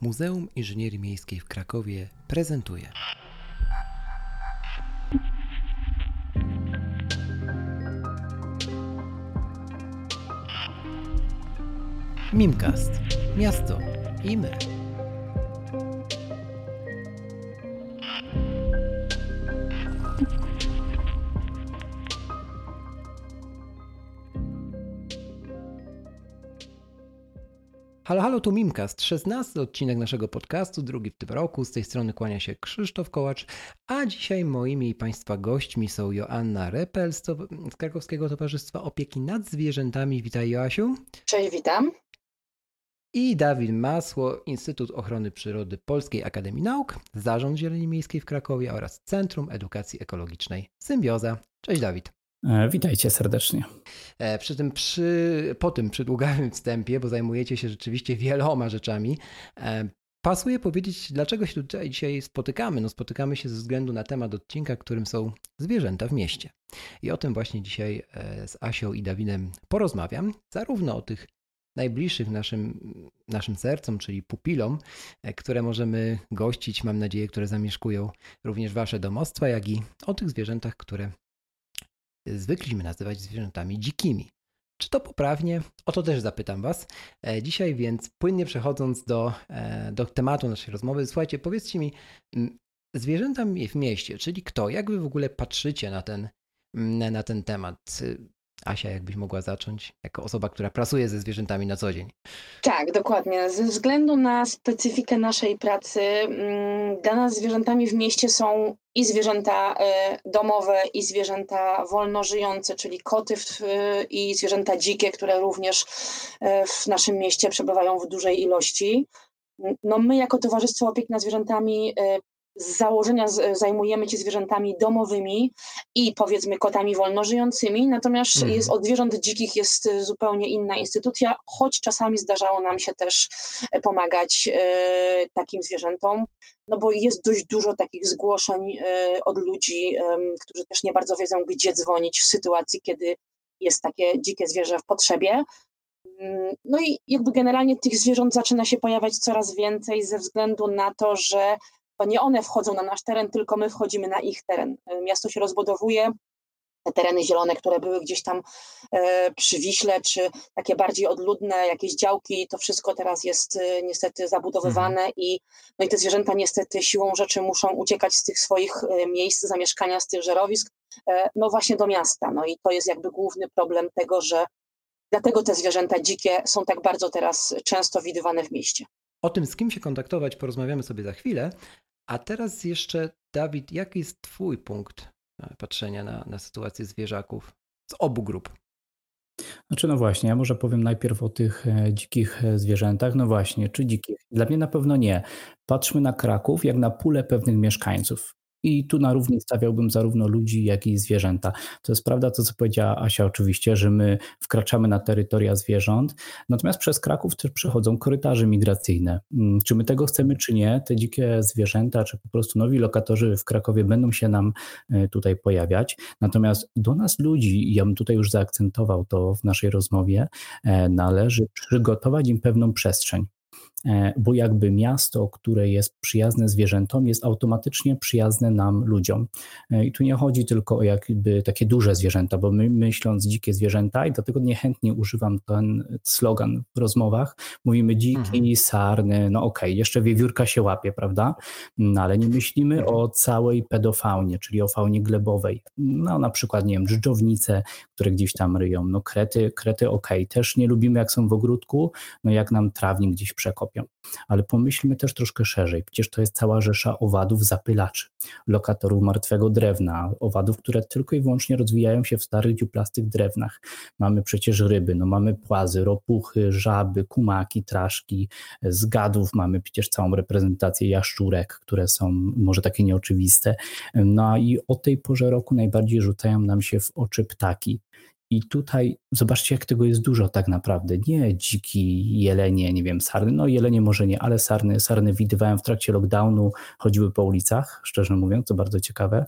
Muzeum Inżynierii Miejskiej w Krakowie prezentuje. Mimcast. Miasto i my. Halo, halo, tu Mimcast, 16 odcinek naszego podcastu, drugi w tym roku. Z tej strony kłania się Krzysztof Kołacz, a dzisiaj moimi i Państwa gośćmi są Joanna Repel z, z Krakowskiego Towarzystwa Opieki nad Zwierzętami. Witaj Joasiu. Cześć, witam. I Dawid Masło, Instytut Ochrony Przyrody Polskiej Akademii Nauk, Zarząd Zieleni Miejskiej w Krakowie oraz Centrum Edukacji Ekologicznej Symbioza. Cześć Dawid. E, witajcie serdecznie. E, przy tym, przy, po tym przydługawym wstępie, bo zajmujecie się rzeczywiście wieloma rzeczami, e, pasuje powiedzieć, dlaczego się tutaj dzisiaj spotykamy. No spotykamy się ze względu na temat odcinka, którym są zwierzęta w mieście. I o tym właśnie dzisiaj z Asią i Dawidem porozmawiam, zarówno o tych najbliższych naszym, naszym sercom, czyli pupilom, które możemy gościć, mam nadzieję, które zamieszkują również wasze domostwa, jak i o tych zwierzętach, które zwykliśmy nazywać zwierzętami dzikimi. Czy to poprawnie? O to też zapytam Was. E, dzisiaj więc płynnie przechodząc do, e, do tematu naszej rozmowy, słuchajcie, powiedzcie mi, zwierzęta w mieście, czyli kto, jak Wy w ogóle patrzycie na ten, na ten temat? Asia, jakbyś mogła zacząć, jako osoba, która pracuje ze zwierzętami na co dzień. Tak, dokładnie. Ze względu na specyfikę naszej pracy, mm, dla nas zwierzętami w mieście są i zwierzęta e, domowe, i zwierzęta wolno żyjące, czyli koty i zwierzęta dzikie, które również e, w naszym mieście przebywają w dużej ilości. No my jako Towarzystwo Opieki nad Zwierzętami e, z założenia zajmujemy się zwierzętami domowymi i powiedzmy kotami wolnożyjącymi, natomiast mhm. jest, od zwierząt dzikich jest zupełnie inna instytucja, choć czasami zdarzało nam się też e, pomagać e, takim zwierzętom, no bo jest dość dużo takich zgłoszeń e, od ludzi, e, którzy też nie bardzo wiedzą, gdzie dzwonić w sytuacji, kiedy jest takie dzikie zwierzę w potrzebie. Mm, no i jakby generalnie tych zwierząt zaczyna się pojawiać coraz więcej ze względu na to, że to nie one wchodzą na nasz teren, tylko my wchodzimy na ich teren. E, miasto się rozbudowuje, te tereny zielone, które były gdzieś tam e, przy Wiśle, czy takie bardziej odludne, jakieś działki, to wszystko teraz jest e, niestety zabudowywane mhm. i, no i te zwierzęta niestety siłą rzeczy muszą uciekać z tych swoich miejsc zamieszkania, z tych żerowisk, no właśnie do miasta. No i to jest jakby główny problem tego, że dlatego te zwierzęta dzikie są tak bardzo teraz często widywane w mieście. O tym, z kim się kontaktować, porozmawiamy sobie za chwilę, a teraz jeszcze, Dawid, jaki jest Twój punkt e, patrzenia na, na sytuację zwierzaków z obu grup? Znaczy, no właśnie, ja może powiem najpierw o tych e, dzikich e, zwierzętach. No właśnie, czy dzikich? Dla mnie na pewno nie. Patrzmy na Kraków jak na pulę pewnych mieszkańców. I tu na równi stawiałbym zarówno ludzi, jak i zwierzęta. To jest prawda to, co powiedziała Asia oczywiście, że my wkraczamy na terytoria zwierząt, natomiast przez Kraków też przechodzą korytarze migracyjne. Mm, czy my tego chcemy, czy nie, te dzikie zwierzęta, czy po prostu nowi lokatorzy w Krakowie będą się nam e, tutaj pojawiać. Natomiast do nas ludzi, ja bym tutaj już zaakcentował to w naszej rozmowie, e, należy przygotować im pewną przestrzeń. E, bo jakby miasto, które jest przyjazne zwierzętom, jest automatycznie przyjazne nam ludziom. E, I tu nie chodzi tylko o jakby takie duże zwierzęta, bo my myśląc dzikie zwierzęta, i dlatego niechętnie używam ten slogan w rozmowach, mówimy dziki, mhm. sarny, no okej, okay, jeszcze wiewiórka się łapie, prawda? No ale nie myślimy mhm. o całej pedofaunie, czyli o faunie glebowej. No na przykład, nie wiem, dżdżownice, które gdzieś tam ryją, no krety, krety okej, okay. też nie lubimy jak są w ogródku, no jak nam trawnik gdzieś przekop ale pomyślmy też troszkę szerzej. Przecież to jest cała rzesza owadów zapylaczy, lokatorów martwego drewna, owadów, które tylko i wyłącznie rozwijają się w starych dziuplastych drewnach. Mamy przecież ryby, no mamy płazy, ropuchy, żaby, kumaki, traszki, z gadów mamy przecież całą reprezentację jaszczurek, które są może takie nieoczywiste. No i o tej porze roku najbardziej rzucają nam się w oczy ptaki. I tutaj zobaczcie, jak tego jest dużo tak naprawdę. Nie dziki, jelenie, nie wiem, sarny. No jelenie może nie, ale sarny, sarny widywałem w trakcie lockdownu, chodziły po ulicach, szczerze mówiąc, to bardzo ciekawe.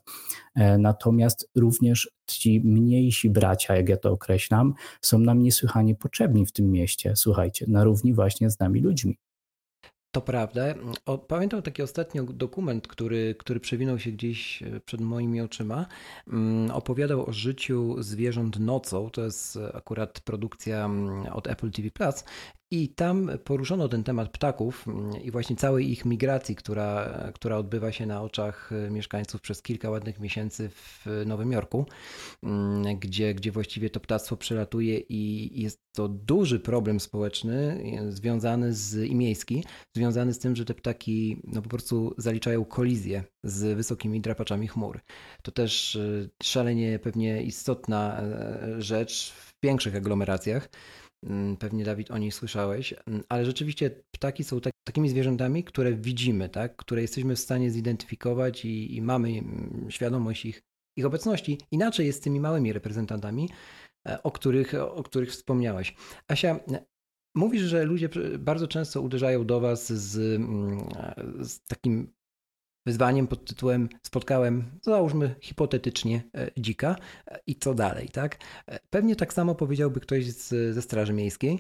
E, natomiast również ci mniejsi bracia, jak ja to określam, są nam niesłychanie potrzebni w tym mieście. Słuchajcie, na równi właśnie z nami ludźmi. To prawda. O, pamiętam taki ostatnio dokument, który, który przewinął się gdzieś e, przed moimi oczyma. Mm, opowiadał o życiu zwierząt nocą. To jest akurat produkcja mm, od Apple TV Plus. I tam poruszono ten temat ptaków mm, i właśnie całej ich migracji, która, która odbywa się na oczach mieszkańców przez kilka ładnych miesięcy w Nowym Jorku, gdzie, gdzie właściwie to ptactwo przelatuje i jest to duży problem społeczny związany z i miejski, związany z tym, że te ptaki no po prostu zaliczają kolizję z wysokimi drapaczami chmur. To też e, szalenie pewnie istotna e, rzecz w większych aglomeracjach. Mm, pewnie Dawid o niej słyszałeś, mm, ale rzeczywiście ptaki są tak, takimi zwierzętami, które widzimy, tak? które jesteśmy w stanie zidentyfikować i, i mamy mm, świadomość ich, ich obecności. Inaczej jest z tymi małymi reprezentantami, e, o których, o których wspomniałeś. Asia, mówisz, że ludzie bardzo często uderzają do Was z, z takim wyzwaniem pod tytułem spotkałem, załóżmy hipotetycznie, e, dzika e, i co dalej, tak? E, pewnie tak samo powiedziałby ktoś z, ze Straży Miejskiej,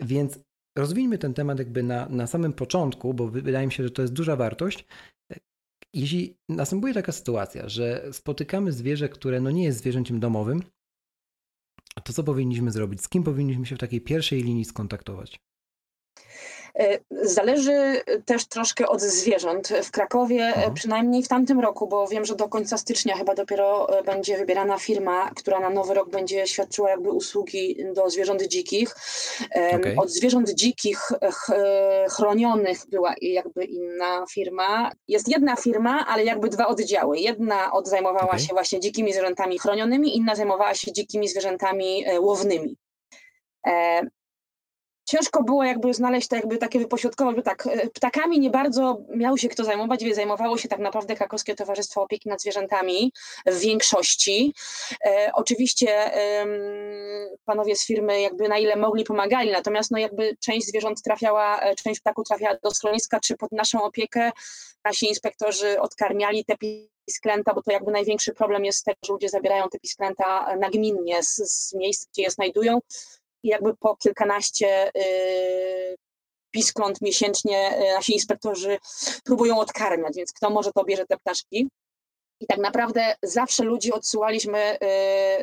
więc rozwijmy ten temat jakby na, na samym początku, bo wydaje mi się, że to jest duża wartość. Jeśli następuje taka sytuacja, że spotykamy zwierzę, które no nie jest zwierzęciem domowym, to co powinniśmy zrobić? Z kim powinniśmy się w takiej pierwszej linii skontaktować? E, zależy też troszkę od zwierząt. W Krakowie, e, mhm. przynajmniej w tamtym roku, bo wiem, że do końca stycznia chyba dopiero e, będzie wybierana firma, która na nowy rok będzie świadczyła jakby usługi do zwierząt dzikich. Okay. Od zwierząt dzikich chronionych była jakby inna firma. Jest jedna firma, ale jakby dwa oddziały. Jedna od zajmowała okay. się właśnie dzikimi zwierzętami chronionymi, inna zajmowała się dzikimi zwierzętami łownymi ciężko było jakby znaleźć to jakby takie wypośrodkować, bo tak, e, ptakami nie bardzo miał się kto zajmować, więc zajmowało się tak naprawdę Krakowskie Towarzystwo Opieki nad Zwierzętami w większości. E, oczywiście e, panowie z firmy jakby na ile mogli pomagali, natomiast no jakby część zwierząt trafiała, e, część ptaków trafiała do schroniska czy pod naszą opiekę. Nasi inspektorzy odkarmiali te pisklęta, bo to jakby największy problem jest tego, że ludzie zabierają te pisklęta nagminnie z, z miejsc, gdzie je znajdują jakby po kilkanaście y, piskląt miesięcznie y, nasi inspektorzy próbują odkarmiać, więc kto może, to bierze te ptaszki. I tak naprawdę zawsze ludzi odsyłaliśmy y,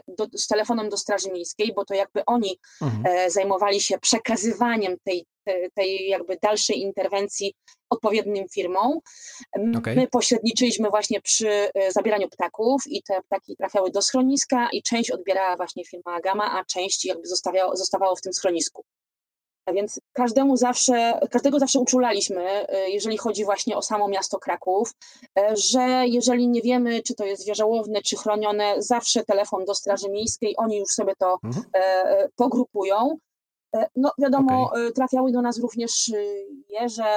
do, z telefonem do Straży Miejskiej, bo to jakby oni mhm. E, zajmowali się przekazywaniem tej, tej jakby dalszej interwencji odpowiednim firmom. Okay. My pośredniczyliśmy właśnie przy e, zabieraniu ptaków i te ptaki trafiały do schroniska i część odbierała właśnie firma Agama, a część jakby zostawiało, zostawało w tym schronisku. Więc każdemu zawsze, każdego zawsze uczulaliśmy, e, jeżeli chodzi właśnie o samo miasto Kraków, e, że jeżeli nie wiemy, czy to jest zwierzęłowne, czy chronione, zawsze telefon do Straży Miejskiej, oni już sobie to mhm. pogrupują. No wiadomo, okay. trafiały do nas również jeże,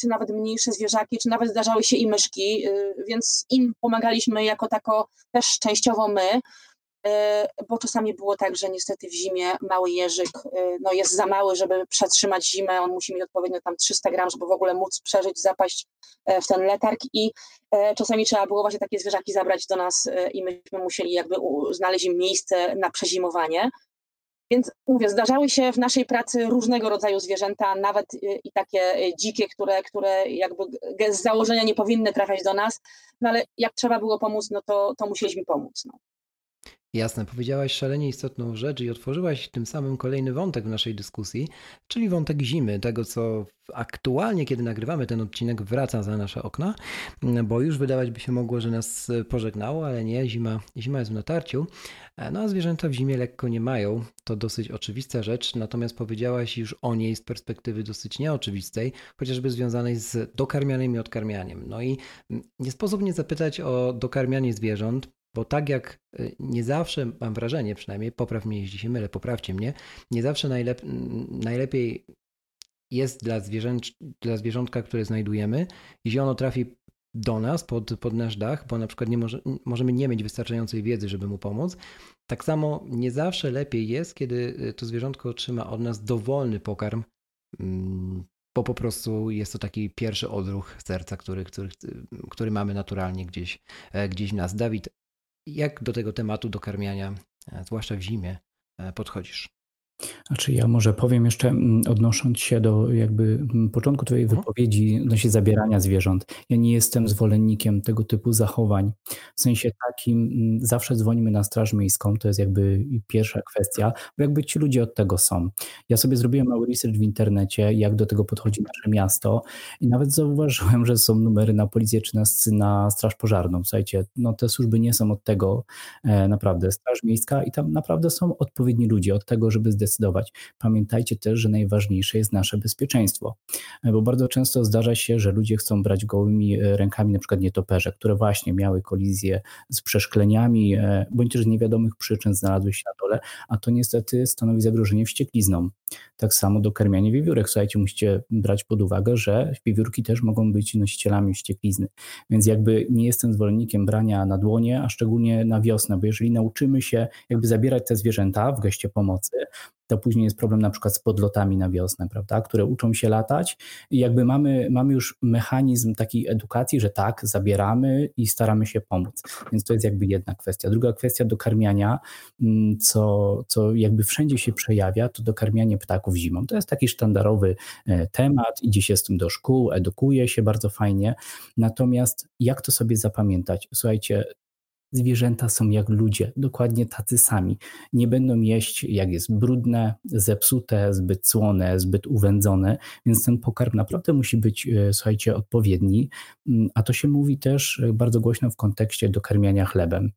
czy nawet mniejsze zwierzaki, czy nawet zdarzały się i myszki, więc im pomagaliśmy jako tako też częściowo my. E, bo czasami było tak, że niestety w zimie mały jeżyk e, no jest za mały, żeby przetrzymać zimę, on musi mieć odpowiednio tam 300 gram, żeby w ogóle móc przeżyć, zapaść e, w ten letarg i czasami trzeba było właśnie takie zwierzaki zabrać do nas i myśmy musieli jakby znaleźć im miejsce na przezimowanie. Więc mówię, zdarzały się w naszej pracy różnego rodzaju zwierzęta, nawet i takie dzikie, które, które jakby z założenia nie powinny trafiać do nas, no ale jak trzeba było pomóc, no to, to musieliśmy pomóc. No. Jasne, powiedziałaś szalenie istotną rzecz i otworzyłaś tym samym kolejny wątek w naszej dyskusji, czyli wątek zimy, tego co aktualnie, kiedy nagrywamy ten odcinek, wraca za nasze okna, bo już wydawać by się mogło, że nas pożegnało, ale nie, zima, zima jest w natarciu. No a zwierzęta w zimie lekko nie mają, to dosyć oczywista rzecz, natomiast powiedziałaś już o niej z perspektywy dosyć nieoczywistej, chociażby związanej z dokarmianiem i odkarmianiem. No i nie sposób nie zapytać o dokarmianie zwierząt, bo tak jak y, nie zawsze, mam wrażenie przynajmniej, popraw mnie, jeśli się mylę, poprawcie mnie, nie zawsze najlep najlepiej jest dla, dla zwierzątka, które znajdujemy, jeśli ono trafi do nas, pod, pod nasz dach, bo na przykład nie może, możemy nie mieć wystarczającej wiedzy, żeby mu pomóc. Tak samo nie zawsze lepiej jest, kiedy y, to zwierzątko otrzyma od nas dowolny pokarm, mm, bo po prostu jest to taki pierwszy odruch serca, który, który, który mamy naturalnie gdzieś, e, gdzieś w nas. Dawid, jak do tego tematu dokarmiania, e, zwłaszcza w zimie, e, podchodzisz? Znaczy ja może powiem jeszcze, mm, odnosząc się do jakby mm, początku Twojej mhm. wypowiedzi odnośnie zabierania zwierząt. Ja nie jestem zwolennikiem tego typu zachowań. W sensie takim mm, zawsze dzwonimy na straż miejską, to jest jakby pierwsza kwestia, bo jakby ci ludzie od tego są. Ja sobie zrobiłem mały research w internecie, jak do tego podchodzi nasze miasto i nawet zauważyłem, że są numery na policję czy na, na straż pożarną. Słuchajcie, no te służby nie są od tego e, naprawdę. Straż miejska i tam naprawdę są odpowiedni ludzie od tego, żeby zdecydować. Pamiętajcie też, że najważniejsze jest nasze bezpieczeństwo, bo bardzo często zdarza się, że ludzie chcą brać gołymi e, rękami na przykład nietoperze, które właśnie miały kolizję z przeszkleniami, e, bądź też z niewiadomych przyczyn znalazły się na dole, a to niestety stanowi zagrożenie wścieklizną. Tak samo do karmiania wiewiórek. Słuchajcie, musicie brać pod uwagę, że wiewiórki też mogą być nosicielami wścieklizny. Więc jakby nie jestem zwolennikiem brania na dłonie, a szczególnie na wiosnę, bo jeżeli nauczymy się jakby zabierać te zwierzęta w geście pomocy, to później jest problem na przykład z podlotami na wiosnę, prawda, które uczą się latać i jakby mamy, mamy już mechanizm takiej edukacji, że tak, zabieramy i staramy się pomóc. Więc to jest jakby jedna kwestia. Druga kwestia dokarmiania, mm, co, co jakby wszędzie się przejawia, to dokarmianie ptaków zimą. To jest taki sztandarowy e, temat, idzie się z tym do szkół, edukuje się bardzo fajnie. Natomiast jak to sobie zapamiętać? Słuchajcie, zwierzęta są jak ludzie, dokładnie tacy sami. Nie będą jeść, jak jest brudne, zepsute, zbyt słone, zbyt uwędzone, więc ten pokarm naprawdę musi być, e, słuchajcie, odpowiedni. Mm, a to się mówi też e, bardzo głośno w kontekście dokarmiania chlebem.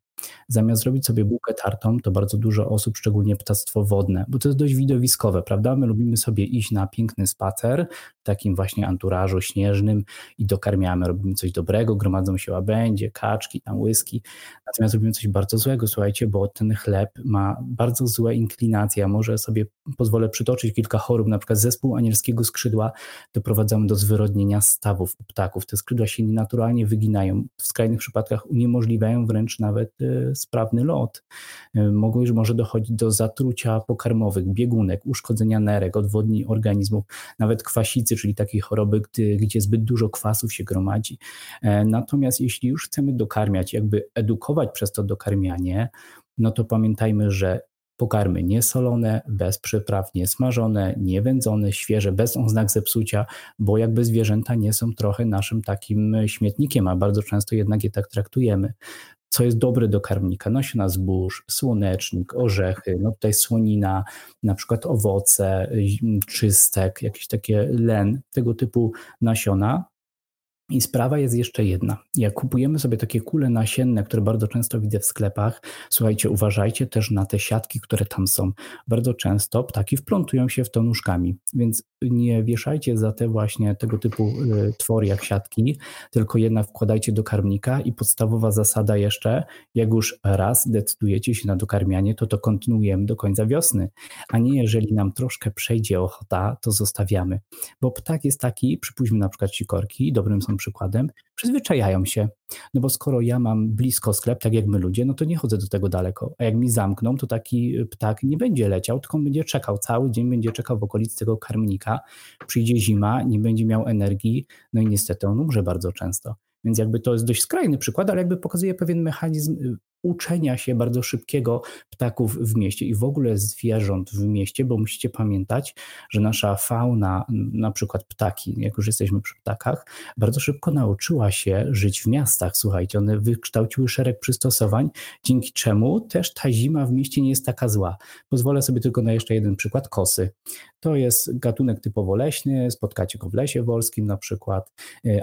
Zamiast zrobić sobie bułkę tartą, to bardzo dużo osób, szczególnie ptactwo wodne, bo to jest dość widowiskowe, prawda? My lubimy sobie iść na piękny spacer w takim właśnie anturażu śnieżnym i dokarmiamy, robimy coś dobrego, gromadzą się łabędzie, kaczki, tam łyski, natomiast robimy coś bardzo złego, słuchajcie, bo ten chleb ma bardzo złe inklinacje, ja może sobie pozwolę przytoczyć kilka chorób, na przykład zespół anielskiego skrzydła doprowadzamy do zwyrodnienia stawów u ptaków, te skrzydła się nienaturalnie wyginają, w skrajnych przypadkach uniemożliwiają wręcz nawet Y, sprawny lot. Y, mogło już może dochodzić do zatrucia pokarmowych, biegunek, uszkodzenia nerek, odwodni organizmów, nawet kwasicy, czyli takiej choroby, gdy, gdzie zbyt dużo kwasów się gromadzi. E, natomiast jeśli już chcemy dokarmiać, jakby edukować przez to dokarmianie, no to pamiętajmy, że Pokarmy niesolone, bez przypraw, niesmażone, niewędzone, świeże, bez oznak zepsucia, bo jakby zwierzęta nie są trochę naszym takim śmietnikiem, a bardzo często jednak je tak traktujemy co jest dobre do karmnika. Nasiona zbóż, słonecznik, orzechy, no tutaj słonina, na przykład owoce, czystek, jakieś takie len, tego typu nasiona i sprawa jest jeszcze jedna. Jak kupujemy sobie takie kule nasienne, które bardzo często widzę w sklepach, słuchajcie, uważajcie też na te siatki, które tam są. Bardzo często ptaki wplątują się w to nóżkami, więc nie wieszajcie za te właśnie tego typu y, twory jak siatki, tylko jednak wkładajcie do karmnika i podstawowa zasada jeszcze, jak już raz decydujecie się na dokarmianie, to to kontynuujemy do końca wiosny, a nie jeżeli nam troszkę przejdzie ochota, to zostawiamy. Bo ptak jest taki, przypuśćmy na przykład sikorki, dobrym są przykładem, przyzwyczajają się. No bo skoro ja mam blisko sklep, tak jak my ludzie, no to nie chodzę do tego daleko. A jak mi zamkną, to taki ptak nie będzie leciał, tylko będzie czekał cały dzień, będzie czekał w okolicy tego karmnika. Przyjdzie zima, nie będzie miał energii, no i niestety on umrze bardzo często. Więc jakby to jest dość skrajny przykład, ale jakby pokazuje pewien mechanizm uczenia się bardzo szybkiego ptaków w mieście i w ogóle zwierząt w mieście, bo musicie pamiętać, że nasza fauna, na przykład ptaki, jak już jesteśmy przy ptakach, bardzo szybko nauczyła się żyć w miastach. Słuchajcie, one wykształciły szereg przystosowań, dzięki czemu też ta zima w mieście nie jest taka zła. Pozwolę sobie tylko na jeszcze jeden przykład kosy. To jest gatunek typowo leśny, spotkacie go w lesie wolskim na przykład,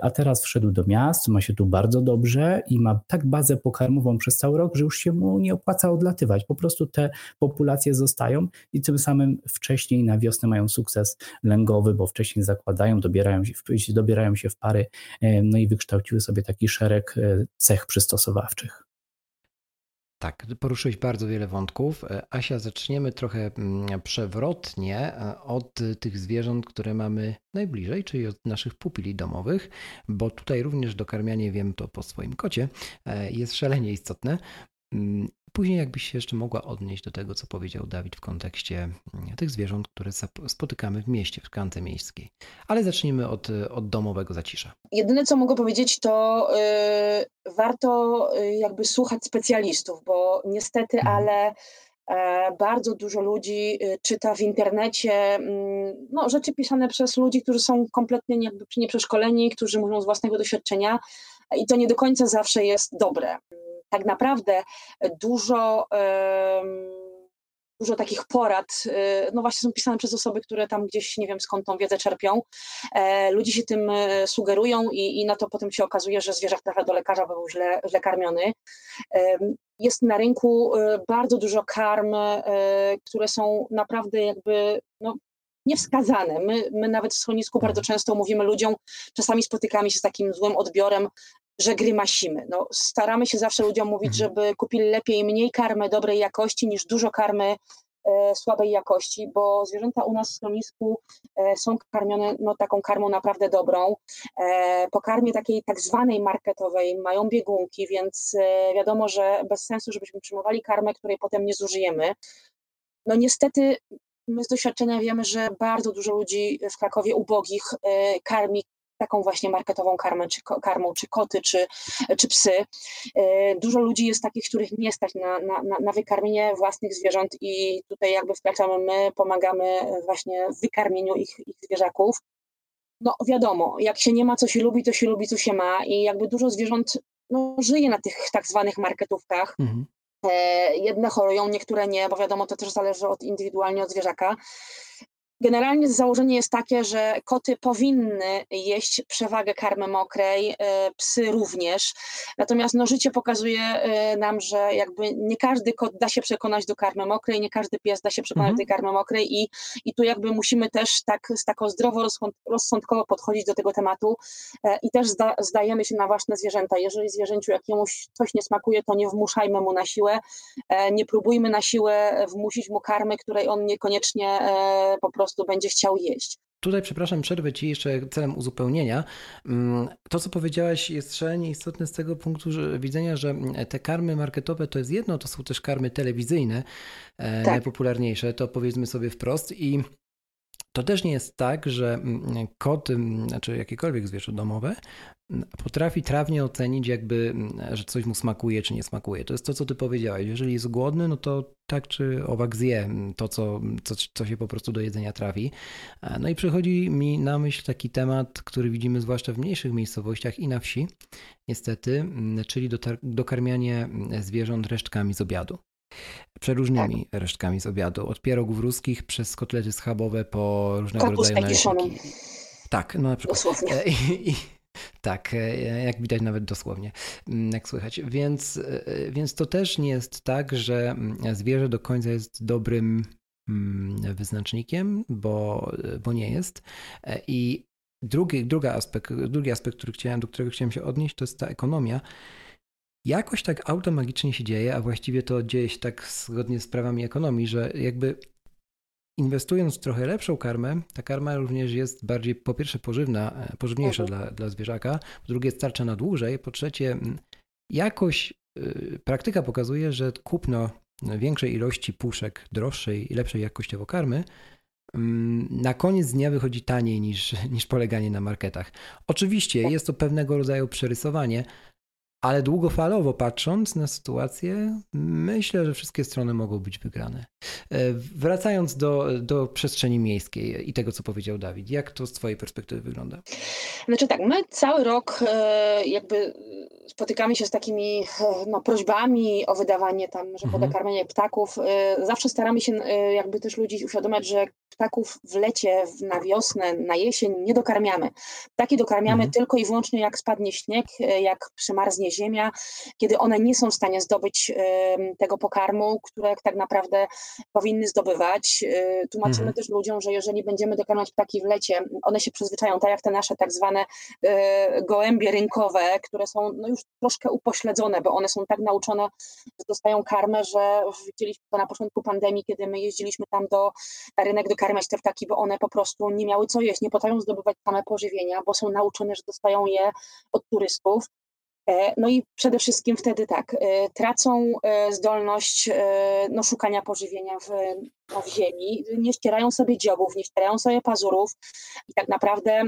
a teraz wszedł do miast, ma się tu bardzo dobrze i ma tak bazę pokarmową przez cały rok, że już się mu nie opłaca odlatywać. Po prostu te populacje zostają i tym samym wcześniej na wiosnę mają sukces lęgowy, bo wcześniej zakładają, dobierają się, dobierają się w pary, no i wykształciły sobie taki szereg e, cech przystosowawczych. Tak, poruszyłeś bardzo wiele wątków. E, Asia, zaczniemy trochę mm, przewrotnie e, od tych zwierząt, które mamy najbliżej, czyli od naszych pupili domowych, bo tutaj również dokarmianie, wiem to po swoim kocie, e, jest szalenie istotne. Później jakbyś się jeszcze mogła odnieść do tego, co powiedział Dawid w kontekście mm, tych zwierząt, które spotykamy w mieście, w tkance miejskiej. Ale zacznijmy od, od domowego zacisza. Jedyne, co mogę powiedzieć, to yy, warto yy, jakby słuchać specjalistów, bo niestety, mhm. ale Bardzo dużo ludzi czyta w internecie mm, no, rzeczy pisane przez ludzi, którzy są kompletnie nieprzeszkoleni, którzy mówią z własnego doświadczenia i to nie do końca zawsze jest dobre. Tak naprawdę dużo dużo takich porad, y, no właśnie są pisane przez osoby, które tam gdzieś, nie wiem skąd tą wiedzę czerpią. E, ludzie się tym e, sugerują i, i na to potem się okazuje, że zwierzak trafia do lekarza, bo był źle, źle karmiony. Jest na rynku e, bardzo dużo karm, które są naprawdę jakby no, niewskazane. My, my nawet w schronisku bardzo mhm. często mówimy ludziom, czasami spotykamy się z takim złym odbiorem, że grymasimy. No, staramy się zawsze ludziom mówić, mhm. żeby kupili lepiej mniej karmy dobrej jakości niż dużo karmy e, słabej jakości, bo zwierzęta u nas w schronisku e, są karmione no, taką karmą naprawdę dobrą. E, po karmie takiej tak zwanej marketowej mają biegunki, więc e, wiadomo, że bez sensu, żebyśmy przyjmowali karmę, której potem nie zużyjemy. No niestety my z doświadczenia wiemy, że bardzo dużo ludzi w Krakowie ubogich e, karmi taką właśnie marketową karmę, czy karmą, czy koty, czy, czy psy. E, dużo ludzi jest takich, których nie stać na, na, na wykarmienie własnych zwierząt i tutaj jakby wkraczamy my, pomagamy właśnie w wykarmieniu ich, ich zwierzaków. No wiadomo, jak się nie ma, co się lubi, to się lubi, co się ma i jakby dużo zwierząt no, żyje na tych tak zwanych marketówkach. Mhm. E, jedne chorują, niektóre nie, bo wiadomo, to też zależy od indywidualnie od zwierzaka. Generalnie założenie jest takie, że koty powinny jeść przewagę karmy mokrej, e, psy również. Natomiast no, życie pokazuje e, nam, że jakby nie każdy kot da się przekonać do karmy mokrej, nie każdy pies da się przekonać mhm. do tej karmy mokrej i, i tu jakby musimy też tak z taką zdrowo rozsądkowo podchodzić do tego tematu e, i też zda, zdajemy się na własne zwierzęta. Jeżeli zwierzęciu jakiemuś coś nie smakuje, to nie wmuszajmy mu na siłę, nie próbujmy na siłę wmusić mu karmy, której on niekoniecznie po prostu prostu będzie chciał jeść. Tutaj, przepraszam, przerwę Ci jeszcze celem uzupełnienia. Mm, to, co powiedziałaś, jest szalenie istotne z tego punktu widzenia, że te karmy marketowe to jest jedno, to są też karmy telewizyjne, e, tak. najpopularniejsze, to powiedzmy sobie wprost. I to też nie jest tak, że mm, kot, znaczy jakiekolwiek zwierzę domowe, mm, potrafi trawnie ocenić, jakby, że coś mu smakuje czy nie smakuje. To jest to, co ty powiedziałeś. Jeżeli jest głodny, no to tak czy owak zje to, co, co, co się po prostu do jedzenia trafi. No i przychodzi mi na myśl taki temat, który widzimy zwłaszcza w mniejszych miejscowościach i na wsi, niestety, czyli dokarmianie zwierząt resztkami z obiadu przeróżnymi tak. resztkami z obiadu. Od pierogów ruskich przez kotlety schabowe po różnego Kapustę rodzaju naleśniki. Tak, no na przykład. Dosłownie. E, I, i, tak, e, jak widać nawet dosłownie, mm, jak słychać. Więc, e, więc to też nie jest tak, że mm, zwierzę do końca jest dobrym mm, wyznacznikiem, bo, bo nie jest. I drugi, drugi, aspekt, drugi aspekt, który chciałem, do którego chciałem się odnieść, to jest ta ekonomia jakoś tak automagicznie się dzieje, a właściwie to dzieje się tak zgodnie z prawami ekonomii, że jakby inwestując w trochę lepszą karmę, ta karma również jest bardziej po pierwsze pożywna, e, pożywniejsza mhm. dla, dla zwierzaka, po drugie starcza na dłużej, po trzecie jakoś yy, praktyka pokazuje, że kupno większej ilości puszek, droższej i lepszej jakościowo karmy na koniec dnia wychodzi taniej niż, niż poleganie na marketach. Oczywiście jest to pewnego rodzaju przerysowanie, ale długofalowo patrząc na sytuację, myślę, że wszystkie strony mogą być wygrane. E, wracając do, do przestrzeni miejskiej i tego, co powiedział Dawid, jak to z Twojej perspektywy wygląda? Znaczy tak, my cały rok e, jakby spotykamy się z takimi e, no, prośbami o wydawanie tam, że mhm. ptaków. Zawsze staramy się jakby też ludzi uświadomić, że ptaków w lecie, na wiosnę, na jesień nie dokarmiamy. Ptaki dokarmiamy mhm. tylko i wyłącznie jak spadnie śnieg, jak przymarznie ziemia, kiedy one nie są w stanie zdobyć tego pokarmu, które tak naprawdę powinny zdobywać. E, tłumaczymy mhm. też ludziom, że jeżeli będziemy dokarmiać ptaki w lecie, one się przyzwyczają, tak jak te nasze tak zwane e, gołębie rynkowe, które są no już troszkę upośledzone, bo one są tak nauczone, że dostają karmę, że widzieliśmy to na początku pandemii, kiedy my jeździliśmy tam do, na rynek dokarmiać te ptaki, bo one po prostu nie miały co jeść, nie potrafią zdobywać same pożywienia, bo są nauczone, że dostają je od turystów. E, no i przede wszystkim wtedy tak, e, tracą e, zdolność no, szukania pożywienia w, no, w ziemi, nie ścierają sobie dziobów, nie ścierają sobie pazurów i tak naprawdę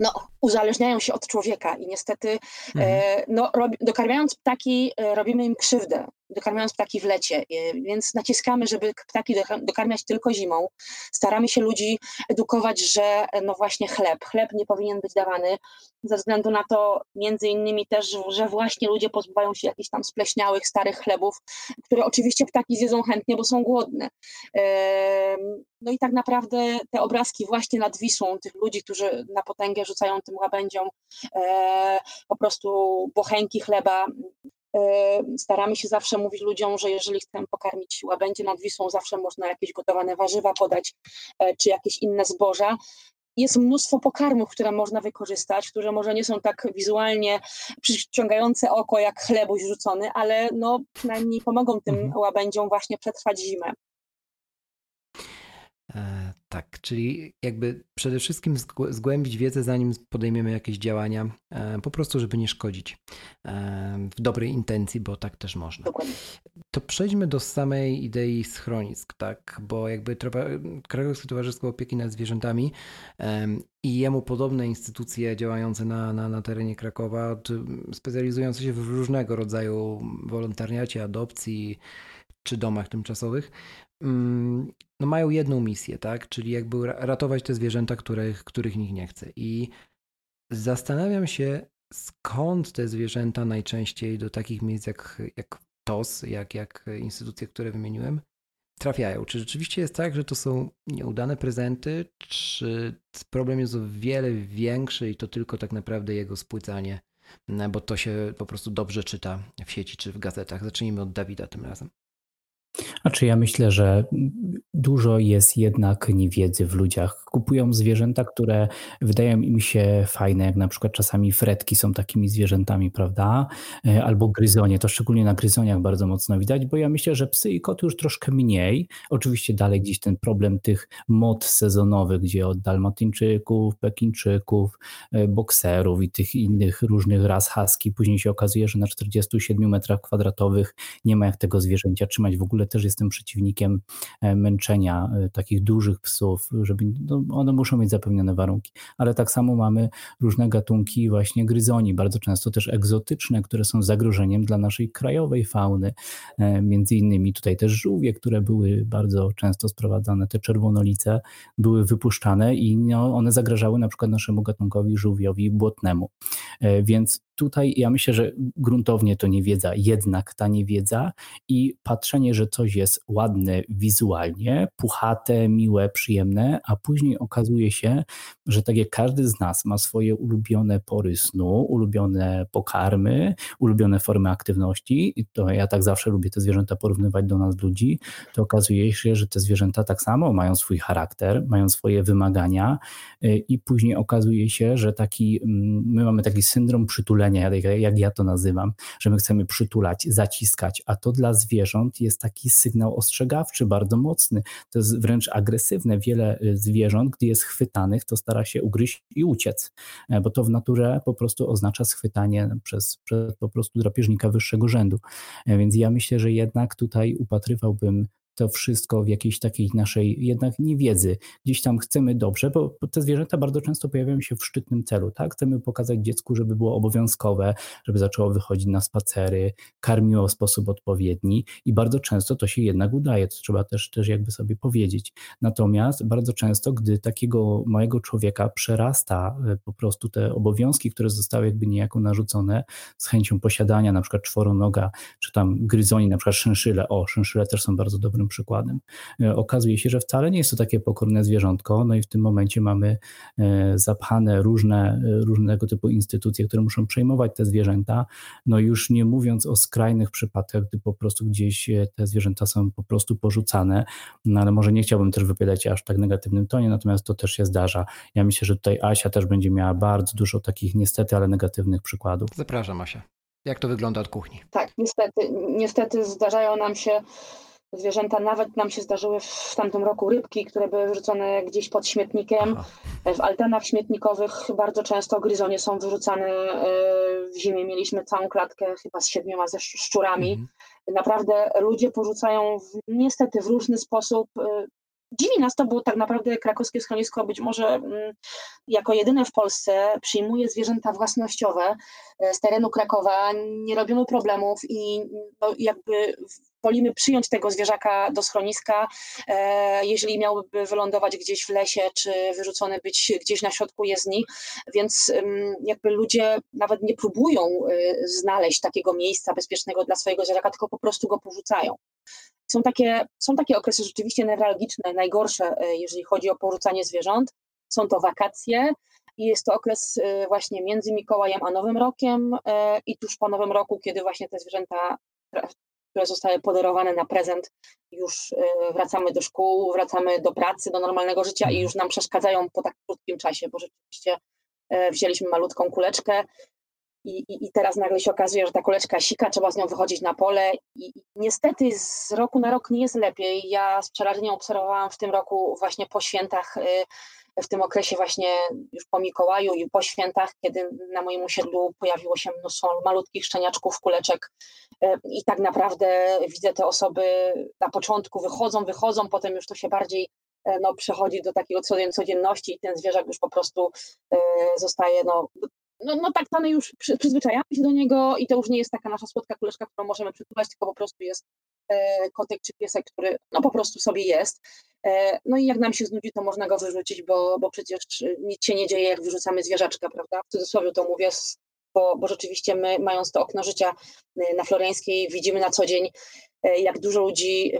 no, uzależniają się od człowieka i niestety mhm. no, rob, dokarmiając ptaki robimy im krzywdę, dokarmiając ptaki w lecie, więc naciskamy, żeby ptaki dokarmiać tylko zimą. Staramy się ludzi edukować, że no właśnie chleb, chleb nie powinien być dawany ze względu na to między innymi też, że właśnie ludzie pozbywają się jakichś tam spleśniałych, starych chlebów, które oczywiście ptaki zjedzą chętnie, bo są głodne. No i tak naprawdę te obrazki właśnie nad Wisłą, tych ludzi, którzy na potęgę rzucają tym łabędziom e, po prostu bochenki chleba, e, Staramy się zawsze mówić ludziom, że jeżeli chcemy pokarmić łabędzie nad Wisłą, zawsze można jakieś gotowane warzywa podać, e, czy jakieś inne zboża jest mnóstwo pokarmów, które można wykorzystać, które może nie są tak wizualnie przyciągające oko jak chlebuś rzucony, ale no przynajmniej pomogą tym mhm. łabędziom właśnie przetrwać zimę. Tak, czyli jakby przede wszystkim zgłębić wiedzę, zanim podejmiemy jakieś działania, e, po prostu, żeby nie szkodzić e, w dobrej intencji, bo tak też można. To przejdźmy do samej idei schronisk, tak, bo jakby Krakowskie Towarzystwo Opieki nad Zwierzętami i jemu podobne instytucje działające na, na, na terenie Krakowa, specjalizujące się w różnego rodzaju wolontariacie, adopcji, czy domach tymczasowych, no mają jedną misję, tak? Czyli jakby ratować te zwierzęta, których, których nikt nie chce. I zastanawiam się, skąd te zwierzęta najczęściej do takich miejsc jak, jak TOS, jak, jak instytucje, które wymieniłem, trafiają. Czy rzeczywiście jest tak, że to są nieudane prezenty, czy problem jest o wiele większy i to tylko tak naprawdę jego spłycanie, bo to się po prostu dobrze czyta w sieci czy w gazetach. Zacznijmy od Dawida tym razem. Znaczy ja myślę, że dużo jest jednak niewiedzy w ludziach. Kupują zwierzęta, które wydają im się fajne, jak na przykład czasami fretki są takimi zwierzętami, prawda? E, albo gryzonie, to szczególnie na gryzoniach bardzo mocno widać, bo ja myślę, że psy i koty już troszkę mniej. Oczywiście dalej gdzieś ten problem tych mod sezonowych, gdzie od dalmatyńczyków, pekinczyków, e, bokserów i tych innych różnych ras husky, później się okazuje, że na 47 metrach kwadratowych nie ma jak tego zwierzęcia trzymać w ogóle też jestem przeciwnikiem e, męczenia e, takich dużych psów, żeby no, one muszą mieć zapewnione warunki. Ale tak samo mamy różne gatunki właśnie gryzoni, bardzo często też egzotyczne, które są zagrożeniem dla naszej krajowej fauny. E, między innymi tutaj też żółwie, które były bardzo często sprowadzane, te czerwonolice były wypuszczane i no, one zagrażały na przykład naszemu gatunkowi żółwiowi błotnemu. Więc tutaj ja myślę, że gruntownie to niewiedza, jednak ta niewiedza i patrzenie, że coś jest ładne wizualnie, puchate, miłe, przyjemne, a później okazuje się, że tak jak każdy z nas ma swoje ulubione pory snu, ulubione pokarmy, ulubione formy aktywności, i to ja tak zawsze lubię te zwierzęta porównywać do nas ludzi, to okazuje się, że te zwierzęta tak samo mają swój charakter, mają swoje wymagania y, i później okazuje się, że taki, mm, my mamy taki syndrom przytulenia, jak ja to nazywam, że my chcemy przytulać, zaciskać, a to dla zwierząt jest taki sygnał ostrzegawczy, bardzo mocny. To jest wręcz agresywne. Wiele y, zwierząt, gdy jest chwytanych, to stara się ugryźć i uciec, e, bo to w naturze po prostu oznacza schwytanie przez, przez po prostu drapieżnika wyższego rzędu. E, więc ja myślę, że jednak tutaj upatrywałbym to wszystko w jakiejś takiej naszej jednak niewiedzy. Gdzieś tam chcemy dobrze, bo te zwierzęta bardzo często pojawiają się w szczytnym celu, tak? Chcemy pokazać dziecku, żeby było obowiązkowe, żeby zaczęło wychodzić na spacery, karmiło w sposób odpowiedni i bardzo często to się jednak udaje, to trzeba też, też jakby sobie powiedzieć. Natomiast bardzo często, gdy takiego małego człowieka przerasta e, po prostu te obowiązki, które zostały jakby niejako narzucone z chęcią posiadania na przykład czworonoga, czy tam gryzoni, na przykład szynszyle, o, szynszyle też są bardzo dobrym przykładem. E, okazuje się, że wcale nie jest to takie pokorne zwierzątko, no i w tym momencie mamy e, zapchane różne, e, różnego typu instytucje, które muszą przejmować te zwierzęta, no już nie mówiąc o skrajnych przypadkach, gdy po prostu gdzieś te zwierzęta są po prostu porzucane, no ale może nie chciałbym też wypowiadać aż tak negatywnym tonie, natomiast to też się zdarza. Ja myślę, że tutaj Asia też będzie miała bardzo dużo takich niestety, ale negatywnych przykładów. Zapraszam Asia. Jak to wygląda od kuchni? Tak, niestety, niestety zdarzają nam się zwierzęta. Nawet nam się zdarzyły w tamtym roku rybki, które były wyrzucone gdzieś pod śmietnikiem. W altanach śmietnikowych bardzo często gryzonie są wyrzucane e, w zimie. Mieliśmy całą klatkę chyba z siedmioma ze szczurami. Mhm. Naprawdę ludzie porzucają w, niestety w różny sposób. E, dziwi nas to, bo tak naprawdę krakowskie schronisko być może mm, jako jedyne w Polsce przyjmuje zwierzęta własnościowe e, z terenu Krakowa, nie robimy problemów i no, jakby wolimy przyjąć tego zwierzaka do schroniska, e, jeżeli miałby wylądować gdzieś w lesie, czy wyrzucony być gdzieś na środku jezdni, więc jakby ludzie nawet nie próbują e, znaleźć takiego miejsca bezpiecznego dla swojego zwierzaka, tylko po prostu go porzucają. Są takie, są takie okresy rzeczywiście newralgiczne, najgorsze, e, jeżeli chodzi o porzucanie zwierząt. Są to wakacje i jest to okres właśnie między Mikołajem a Nowym Rokiem i tuż po Nowym Roku, kiedy właśnie te zwierzęta które zostały podarowane na prezent, już e, wracamy do szkół, wracamy do pracy, do normalnego życia i mhm. już nam przeszkadzają po tak krótkim czasie, bo rzeczywiście e, wzięliśmy malutką kuleczkę i, i, i teraz nagle się okazuje, że ta kuleczka sika, trzeba z nią wychodzić na pole i niestety z roku na rok nie jest lepiej. Ja z przerażeniem obserwowałam w tym roku właśnie po świętach e, w tym okresie właśnie już po Mikołaju i po świętach, kiedy na moim osiedlu pojawiło się mnóstwo malutkich szczeniaczków, kuleczek e, i tak naprawdę widzę te osoby na początku wychodzą, wychodzą, potem już to się bardziej e, no, przechodzi do takiego codzienności i ten zwierzak już po prostu e, zostaje no, no, no tak my już przyzwyczajamy się do niego i to już nie jest taka nasza słodka kuleczka, którą możemy przytulać, tylko po prostu jest kotek czy piesek, który no po prostu sobie jest. E, no i jak nam się znudzi, to można go wyrzucić, bo, bo przecież nic się nie dzieje, jak wyrzucamy zwierzaczka, prawda? W cudzysłowie to mówię, bo, bo rzeczywiście my, mając to okno życia y, na Floreńskiej, widzimy na co dzień, e, jak dużo ludzi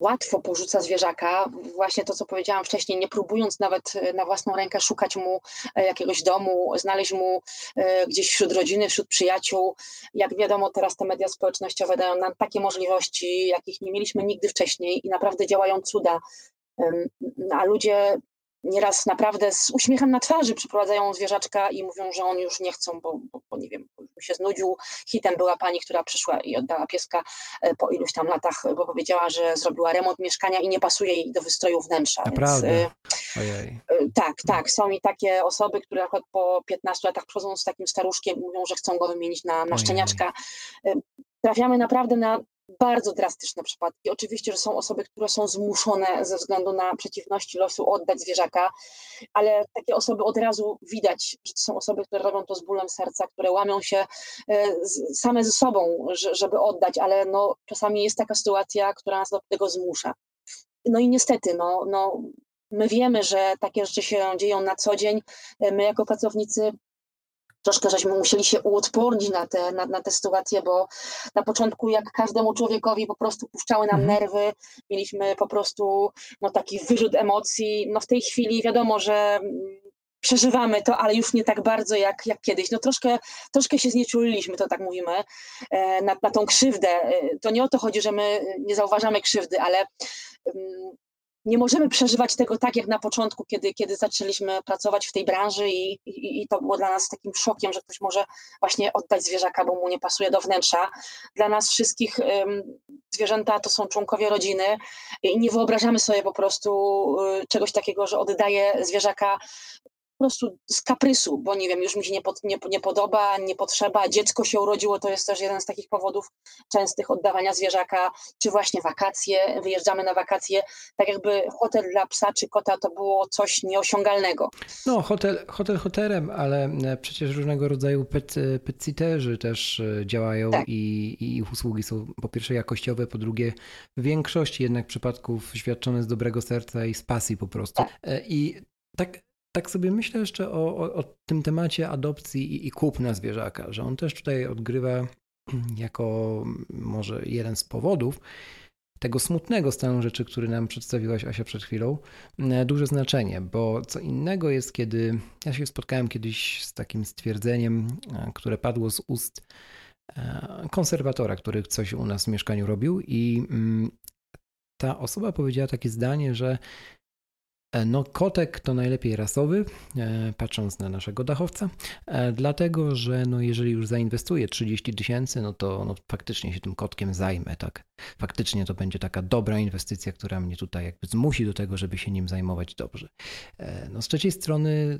łatwo porzuca zwierzaka, właśnie to, co powiedziałam wcześniej, nie próbując nawet e, na własną rękę szukać mu e, jakiegoś domu, znaleźć mu e, gdzieś wśród rodziny, wśród przyjaciół. Jak wiadomo, teraz te media społecznościowe dają nam takie możliwości, jakich nie mieliśmy nigdy wcześniej i naprawdę działają cuda. A ludzie nieraz naprawdę z uśmiechem na twarzy przyprowadzają zwierzaczka i mówią, że oni już nie chcą, bo, bo, bo nie wiem, bo się znudził. Hitem była pani, która przyszła i oddała pieska e, po iluś tam latach, bo powiedziała, że zrobiła remont mieszkania i nie pasuje jej do wystroju wnętrza. Naprawdę? Więc, Ojej. E, tak, tak. Są i takie osoby, które na przykład po 15 latach przychodzą z takim staruszkiem mówią, że chcą go wymienić na, na szczeniaczka. E, trafiamy naprawdę na bardzo drastyczne przypadki. Oczywiście, że są osoby, które są zmuszone ze względu na przeciwności losu oddać zwierzaka, ale takie osoby od razu widać, że to są osoby, które robią to z bólem serca, które łamią się e, same ze sobą, żeby oddać, ale no, czasami jest taka sytuacja, która nas do tego zmusza. No i niestety, no, no, my wiemy, że takie rzeczy się dzieją na co dzień. E, my jako pracownicy troszkę żeśmy musieli się uodpornić na te, na, na te sytuacje, bo na początku jak każdemu człowiekowi po prostu puszczały nam mhm. nerwy, mieliśmy po prostu no, taki wyrzut emocji. No w tej chwili wiadomo, że mm, przeżywamy to, ale już nie tak bardzo jak, jak kiedyś. No troszkę, troszkę się znieczuliliśmy, to tak mówimy, e, na, na tą krzywdę. E, to nie o to chodzi, że my nie zauważamy krzywdy, ale mm, nie możemy przeżywać tego tak jak na początku, kiedy, kiedy zaczęliśmy pracować w tej branży i, i, i, to było dla nas takim szokiem, że ktoś może właśnie oddać zwierzaka, bo mu nie pasuje do wnętrza. Dla nas wszystkich zwierzęta to są członkowie rodziny i nie wyobrażamy sobie po prostu y, czegoś takiego, że oddaje zwierzaka prostu z kaprysu, bo nie wiem, już mi się nie, pod, nie, nie, podoba, nie potrzeba, dziecko się urodziło, to jest też jeden z takich powodów częstych oddawania zwierzaka, czy właśnie wakacje, wyjeżdżamy na wakacje, tak jakby hotel dla psa czy kota to było coś nieosiągalnego. No, hotel, hotel hotelem, ale e, przecież różnego rodzaju pet, e, petsiterzy też e, działają tak. i, i ich usługi są po pierwsze jakościowe, po drugie w większości jednak przypadków świadczone z dobrego serca i z pasji po prostu. Tak. I tak tak sobie myślę jeszcze o, o, o tym temacie adopcji i, i kupna zwierzaka, że on też tutaj odgrywa jako może jeden z powodów tego smutnego stanu rzeczy, który nam przedstawiłaś Asia przed chwilą, e, duże znaczenie, bo co innego jest, kiedy ja się spotkałem kiedyś z takim stwierdzeniem, e, które padło z ust e, konserwatora, który coś u nas w mieszkaniu robił i mm, ta osoba powiedziała takie zdanie, że no, kotek to najlepiej rasowy, e, patrząc na naszego dachowca, e, dlatego że no, jeżeli już zainwestuję 30 tysięcy, no to no, faktycznie się tym kotkiem zajmę, tak. Faktycznie to będzie taka dobra inwestycja, która mnie tutaj jakby zmusi do tego, żeby się nim zajmować dobrze. No, z trzeciej strony,